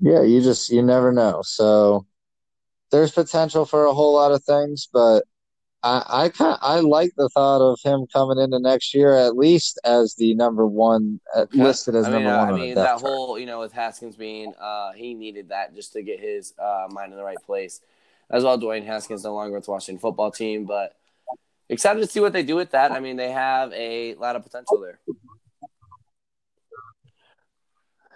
S1: yeah, you just you never know. So there's potential for a whole lot of things, but I I kind I like the thought of him coming into next year at least as the number one uh, listed as I
S2: mean,
S1: number
S2: uh,
S1: one.
S2: I mean that whole you know with Haskins being uh, he needed that just to get his uh, mind in the right place. As well, Dwayne Haskins no longer with the Washington football team, but excited to see what they do with that. I mean, they have a lot of potential there.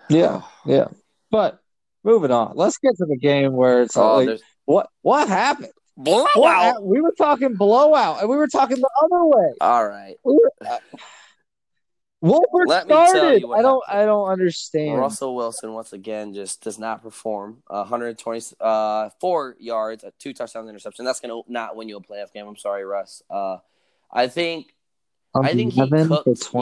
S1: Yeah, yeah, but moving on. Let's get to the game where it's oh, like, what what happened?
S2: Blowout. What,
S1: we were talking blowout, and we were talking the other way.
S2: All right.
S1: We were, uh, Wolford Let started. I don't. Happened. I don't understand.
S2: Russell Wilson once again just does not perform. Uh, 124 uh, yards, two touchdowns, interception. That's gonna not win you a playoff game. I'm sorry, Russ. Uh, I think. I think he cooked.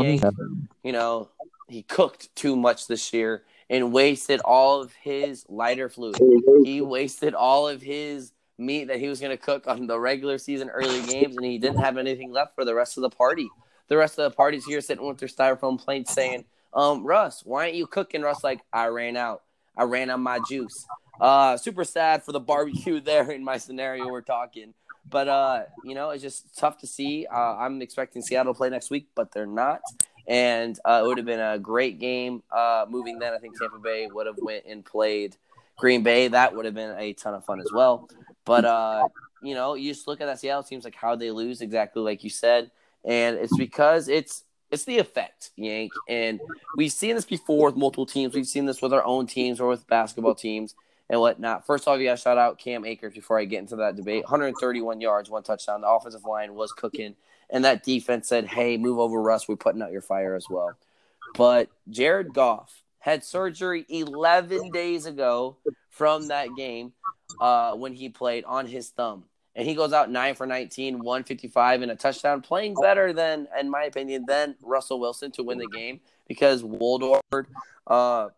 S2: you know, he cooked too much this year and wasted all of his lighter fluid. He wasted all of his meat that he was going to cook on the regular season early games, and he didn't have anything left for the rest of the party. The rest of the party's here sitting with their styrofoam plates saying, um, Russ, why aren't you cooking? Russ, like, I ran out. I ran on my juice. Uh, super sad for the barbecue there in my scenario we're talking. But, uh, you know, it's just tough to see. Uh, I'm expecting Seattle to play next week, but they're not and uh, it would have been a great game. Uh, moving then, I think Tampa Bay would have went and played Green Bay. That would have been a ton of fun as well. But uh, you know, you just look at that Seattle teams like how they lose exactly like you said, and it's because it's it's the effect, Yank. And we've seen this before with multiple teams. We've seen this with our own teams or with basketball teams and whatnot. First off, to shout out Cam Akers before I get into that debate. 131 yards, one touchdown. The offensive line was cooking and that defense said, "Hey, move over, Russ. We're putting out your fire as well." But Jared Goff had surgery 11 days ago from that game uh, when he played on his thumb, and he goes out nine for 19, 155 and a touchdown, playing better than, in my opinion, than Russell Wilson to win the game because Wolford uh,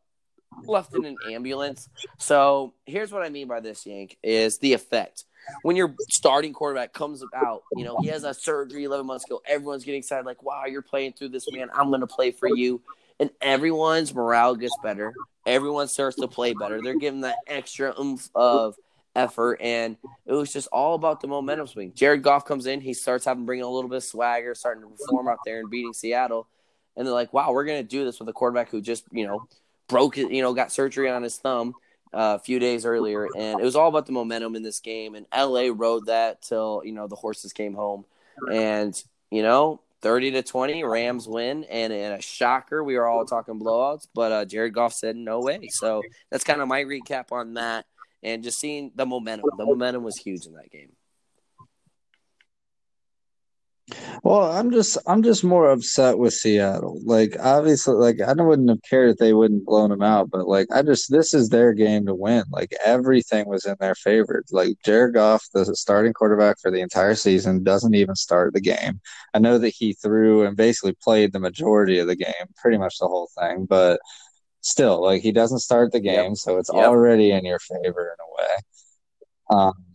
S2: left in an ambulance. So here's what I mean by this, Yank, is the effect when your starting quarterback comes out, you know, he has a surgery 11 months ago. Everyone's getting excited, like, wow, you're playing through this, man. I'm going to play for you. And everyone's morale gets better. Everyone starts to play better. They're giving that extra oomph of effort. And it was just all about the momentum swing. Jared Goff comes in. He starts having bringing a little bit of swagger, starting to perform out there and beating Seattle. And they're like, wow, we're going to do this with a quarterback who just, you know, broke it, you know, got surgery on his thumb uh, a few days earlier, and it was all about the momentum in this game. And LA rode that till you know the horses came home, and you know thirty to twenty, Rams win, and in a shocker, we were all talking blowouts, but uh, Jared Goff said no way. So that's kind of my recap on that, and just seeing the momentum. The momentum was huge in that game.
S1: Well, I'm just I'm just more upset with Seattle. Like obviously like I wouldn't have cared if they wouldn't blown them out, but like I just this is their game to win. Like everything was in their favor. Like Jared Goff, the starting quarterback for the entire season, doesn't even start the game. I know that he threw and basically played the majority of the game, pretty much the whole thing, but still, like he doesn't start the game, yep. so it's yep. already in your favor in a way. Um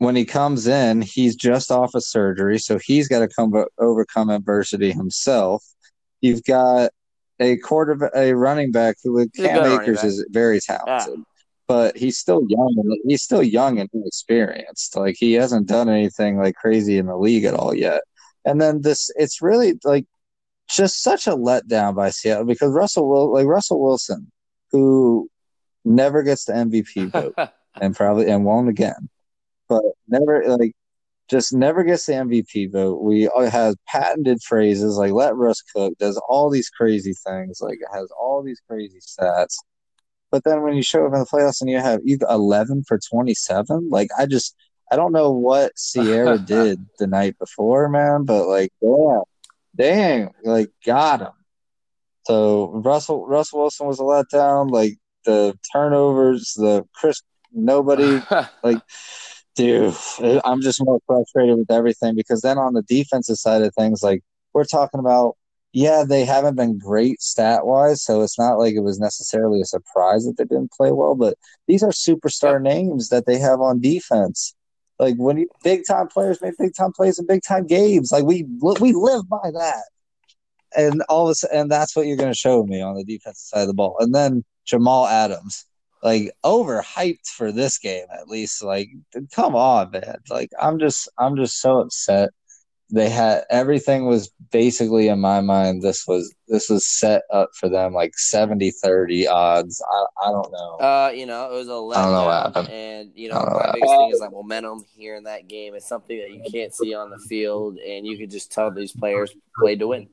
S1: when he comes in, he's just off of surgery, so he's got to come overcome adversity himself. You've got a quarter, a running back who, with Cam Akers, is very talented, yeah. but he's still young. And he's still young and inexperienced. Like he hasn't done anything like crazy in the league at all yet. And then this, it's really like just such a letdown by Seattle because Russell will like Russell Wilson, who never gets the MVP vote and probably and won't again but never like just never gets the MVP vote. We uh, all have patented phrases like "let Russ cook," does all these crazy things, like has all these crazy stats. But then when you show up in the playoffs and you have either eleven for twenty seven, like I just I don't know what Ciara did the night before, man, but like yeah, dang, like got him. So Russell Russell Wilson was a letdown. Like the turnovers, the Chris nobody like dude, I'm just more frustrated with everything because then on the defensive side of things, like we're talking about, yeah, they haven't been great stat wise, so it's not like it was necessarily a surprise that they didn't play well, but these are superstar names that they have on defense. Like when you, big time players make big time plays in big time games, like we we live by that, and all of a and that's what you're going to show me on the defensive side of the ball, and then Jamal Adams like overhyped for this game at least. Like, come on, man. Like, I'm just I'm just so upset. They had everything was basically in my mind. This was this was set up for them like 70-30 odds. I, I don't know.
S2: Uh, you know, it was a letdown, and you know, know my biggest thing is that momentum here in that game is something that you can't see on the field, and you could just tell these players played to win.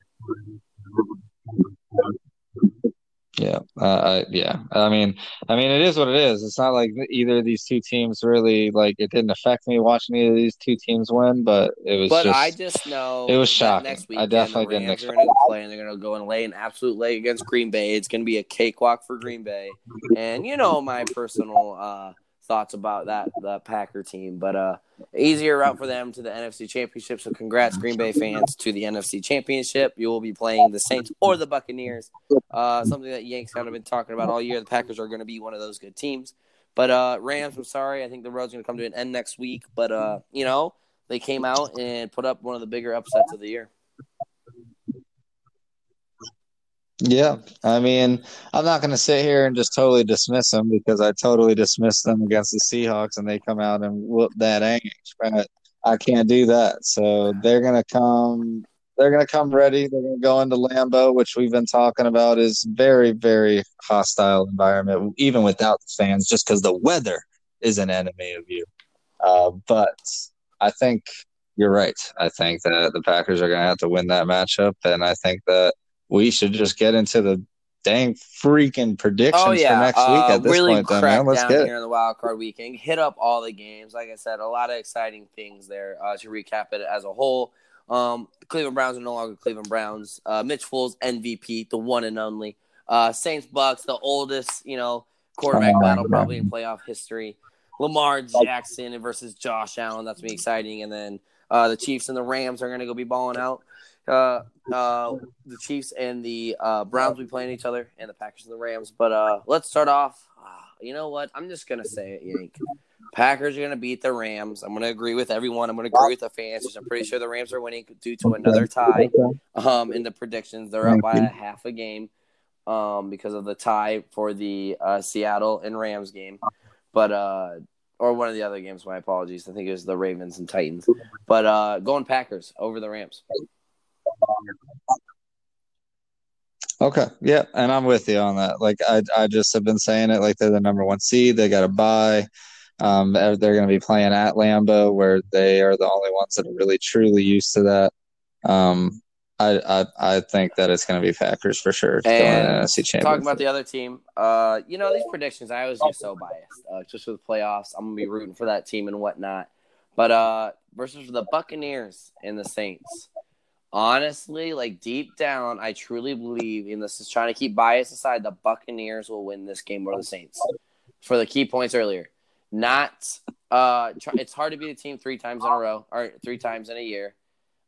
S1: Yeah, uh, yeah. I mean, I mean, it is what it is. It's not like either of these two teams really like it didn't affect me watching either of these two teams win, but it was.
S2: But
S1: just,
S2: I just know
S1: it was shocking.
S2: Next
S1: I definitely
S2: didn't
S1: expect.
S2: They're going to play and they're going to go and lay an absolute leg against Green Bay. It's going to be a cakewalk for Green Bay, and you know my personal uh, thoughts about that the Packer team, but uh, easier route for them to the NFC Championship. So congrats, Green Bay fans, to the NFC Championship. You will be playing the Saints or the Buccaneers. Uh, something that Yanks kind of been talking about all year. The Packers are going to be one of those good teams. But uh, Rams, I'm sorry. I think the road's going to come to an end next week. But uh, you know, they came out and put up one of the bigger upsets of the year.
S1: Yeah, I mean, I'm not going to sit here and just totally dismiss them because I totally dismissed them against the Seahawks and they come out and whoop that English. But I can't do that. So they're going to come. They're going to come ready. They're going to go into Lambeau, which we've been talking about is very, very hostile environment, even without the fans, just because the weather is an enemy of you. Uh, but I think you're right. I think that the Packers are going to have to win that matchup, and I think that we should just get into the dang freaking predictions oh, yeah. for next uh, week at this
S2: really
S1: point. Then, man. Let's
S2: down
S1: get
S2: here in the wild card weekend. Hit up all the games. Like I said, a lot of exciting things there. Uh, to recap it as a whole, um, the Cleveland Browns are no longer Cleveland Browns. Uh, Mitch Foles MVP, the one and only. Uh, Saints Bucks, the oldest you know quarterback oh, battle probably in playoff history. Lamar Jackson versus Josh Allen. That's gonna be exciting. And then uh, the Chiefs and the Rams are gonna go be balling out uh, uh, the Chiefs and the uh, Browns will be playing each other, and the Packers and the Rams. But uh, let's start off. Uh, you know what? I'm just gonna say it, Yank. Packers are gonna beat the Rams. I'm gonna agree with everyone. I'm gonna agree with the fans. I'm pretty sure the Rams are winning due to another tie. Um, in the predictions, they're up by a half a game. Um, because of the tie for the uh, Seattle and Rams game, but uh, or one of the other games. My apologies. I think it was the Ravens and Titans. But uh, going Packers over the Rams.
S1: Okay, yeah, and I'm with you on that. Like I, I just have been saying it. Like they're the number one seed. They got to bye. Um, they're going to be playing at Lambeau, where they are the only ones that are really truly used to that. Um, I, I, I think that it's going to be Packers for sure.
S2: And talking about the other team, uh, you know these predictions, I always get so biased, uh, just with the playoffs. I'm gonna be rooting for that team and whatnot. But uh, versus the Buccaneers and the Saints, honestly, like deep down, I truly believe, and this is trying to keep bias aside, the Buccaneers will win this game over the Saints for the key points earlier. Not, uh, try, it's hard to beat a team three times in a row or three times in a year.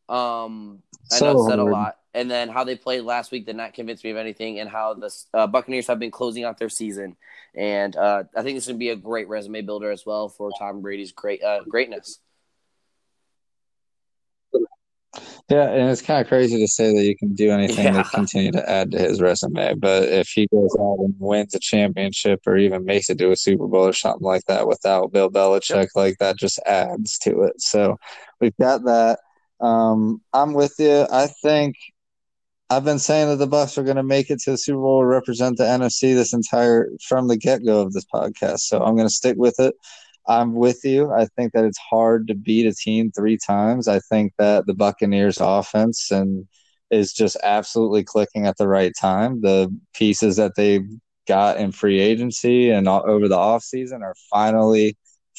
S2: Um, I know so said a lot. And then how they played last week did not convince me of anything, and how the uh, Buccaneers have been closing out their season. And uh, I think this would be a great resume builder as well for Tom Brady's great uh, greatness.
S1: Yeah, and it's kind of crazy to say that you can do anything yeah. to continue to add to his resume. But if he goes out and wins a championship or even makes it to a Super Bowl or something like that without Bill Belichick, yep. like that just adds to it. So we've got that. Um, I'm with you. I think I've been saying that the Bucks are going to make it to the Super Bowl, represent the NFC this entire from the get go of this podcast. So I'm going to stick with it. I'm with you. I think that it's hard to beat a team three times. I think that the Buccaneers offense and is just absolutely clicking at the right time. The pieces that they got in free agency and over the offseason are finally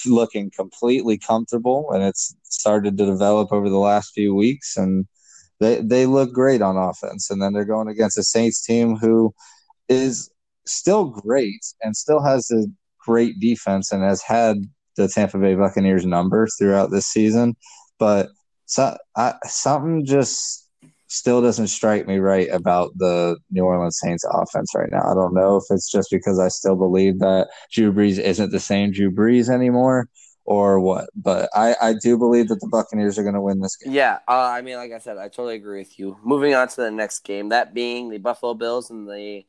S1: looking completely comfortable and it's started to develop over the last few weeks and they they look great on offense and then they're going against a Saints team who is still great and still has a great defense and has had the Tampa Bay Buccaneers number throughout this season but so, I, something just still doesn't strike me right about the New Orleans Saints offense right now. I don't know if it's just because I still believe that Drew Brees isn't the same Drew Brees anymore or what, but I, I do believe that the Buccaneers are going to win this game.
S2: Yeah, uh, I mean, like I said, I totally agree with you. Moving on to the next game, that being the Buffalo Bills and the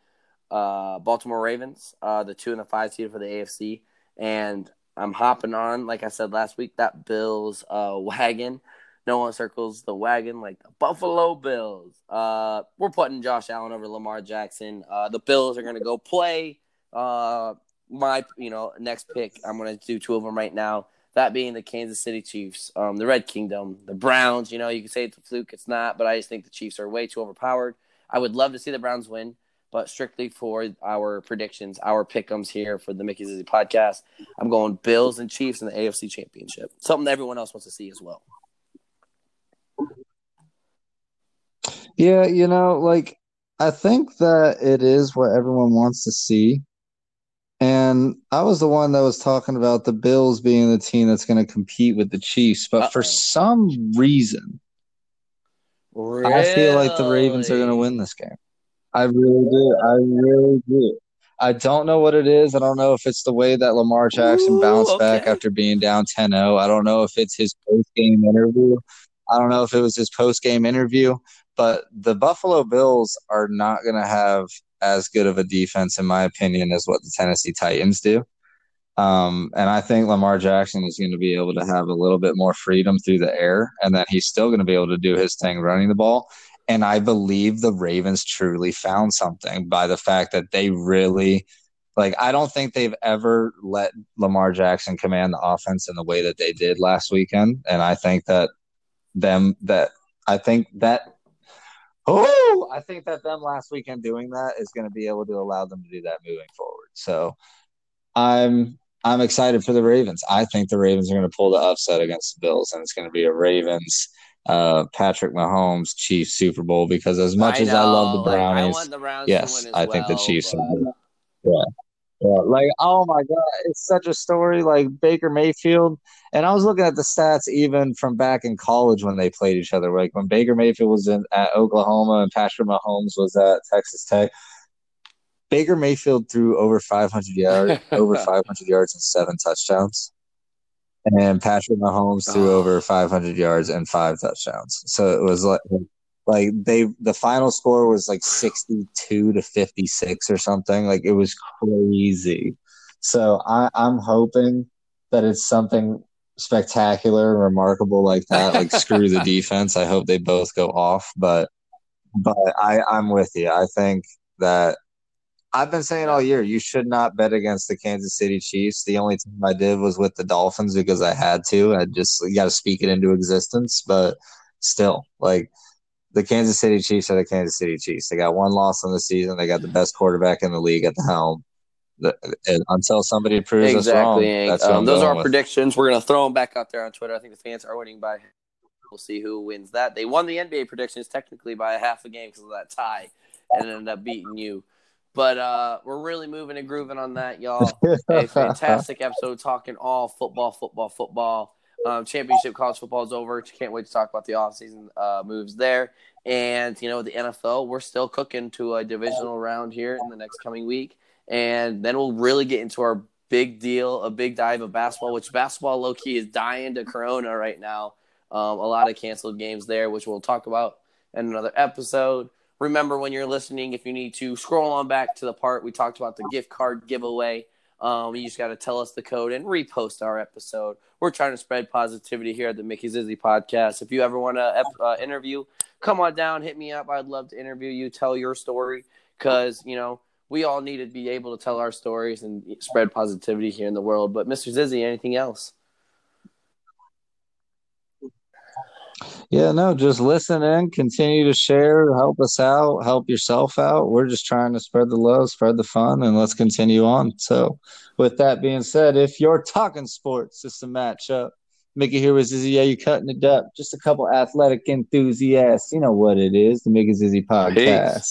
S2: uh, Baltimore Ravens, uh, the two and the five seed for the AFC. And I'm hopping on, like I said last week, that Bills uh, wagon no one circles the wagon like the Buffalo Bills. Uh, we're putting Josh Allen over Lamar Jackson. Uh, the Bills are going to go play. Uh, my you know next pick. I'm going to do two of them right now. That being the Kansas City Chiefs, um, the Red Kingdom, the Browns. You know, you can say it's a fluke. It's not, but I just think the Chiefs are way too overpowered. I would love to see the Browns win, but strictly for our predictions, our pickums here for the Mickey Zizzy podcast, I'm going Bills and Chiefs in the AFC Championship. Something that everyone else wants to see as well.
S1: Yeah, you know, like I think that it is what everyone wants to see. And I was the one that was talking about the Bills being the team that's going to compete with the Chiefs, but Uh-oh. for some reason, really? I feel like the Ravens are going to win this game. I really do. I really do. I don't know what it is. I don't know if it's the way that Lamar Jackson Ooh, bounced okay. back after being down 10-0. I don't know if it's his post-game interview. I don't know if it was his post-game interview, but the Buffalo Bills are not going to have as good of a defense, in my opinion, as what the Tennessee Titans do. Um, and I think Lamar Jackson is going to be able to have a little bit more freedom through the air, and that he's still going to be able to do his thing running the ball. And I believe the Ravens truly found something by the fact that they really, like, I don't think they've ever let Lamar Jackson command the offense in the way that they did last weekend. And I think that them, that, I think that Oh, I think that them last weekend doing that is going to be able to allow them to do that moving forward. So I'm I'm excited for the Ravens. I think the Ravens are going to pull the upset against the Bills, and it's going to be a Ravens, uh, Patrick Mahomes Chiefs Super Bowl. Because as much I as I love the Brownies, like, the yes, I well, think the Chiefs. But... Yeah, yeah, like oh my god, it's such a story. Like Baker Mayfield, and I was looking at the stats even from back in college when they played each other. Like when Baker Mayfield was in at Oklahoma and Patrick Mahomes was at Texas Tech. Baker Mayfield threw over 500 yards, over 500 yards and seven touchdowns, and Patrick Mahomes threw oh. over 500 yards and five touchdowns. So it was like like they the final score was like 62 to 56 or something like it was crazy so I, i'm hoping that it's something spectacular remarkable like that like screw the defense i hope they both go off but but i i'm with you i think that I've been saying all year you should not bet against the Kansas City Chiefs. The only time I did was with the Dolphins because I had to. I just got to speak it into existence. But still, like the Kansas City Chiefs are the Kansas City Chiefs. They got one loss on the season. They got the best quarterback in the league at the helm. The, until somebody proves exactly. us wrong,
S2: um, those are our with. predictions. We're gonna throw them back out there on Twitter. I think the fans are winning by. We'll see who wins that. They won the NBA predictions technically by a half a game because of that tie, and ended up beating you. But uh, we're really moving and grooving on that, y'all. a fantastic episode talking all football, football, football. Um, championship college football is over. Can't wait to talk about the offseason uh, moves there. And, you know, the NFL, we're still cooking to a divisional round here in the next coming week. And then we'll really get into our big deal, a big dive of basketball, which basketball low key is dying to Corona right now. Um, a lot of canceled games there, which we'll talk about in another episode. Remember when you're listening, if you need to scroll on back to the part we talked about the gift card giveaway. Um, you just got to tell us the code and repost our episode. We're trying to spread positivity here at the Mickey Zizzy podcast. If you ever want to uh, interview, come on down, hit me up. I'd love to interview you, tell your story, because you know we all need to be able to tell our stories and spread positivity here in the world. But Mr. Zizzy, anything else?
S1: Yeah, no, just listen in, continue to share, help us out, help yourself out. We're just trying to spread the love, spread the fun, and let's continue on. So, with that being said, if you're talking sports, it's a matchup. Mickey here with Zizzy. Yeah, you cutting it up. Just a couple athletic enthusiasts. You know what it is, the Mickey Zizzy podcast. Peace.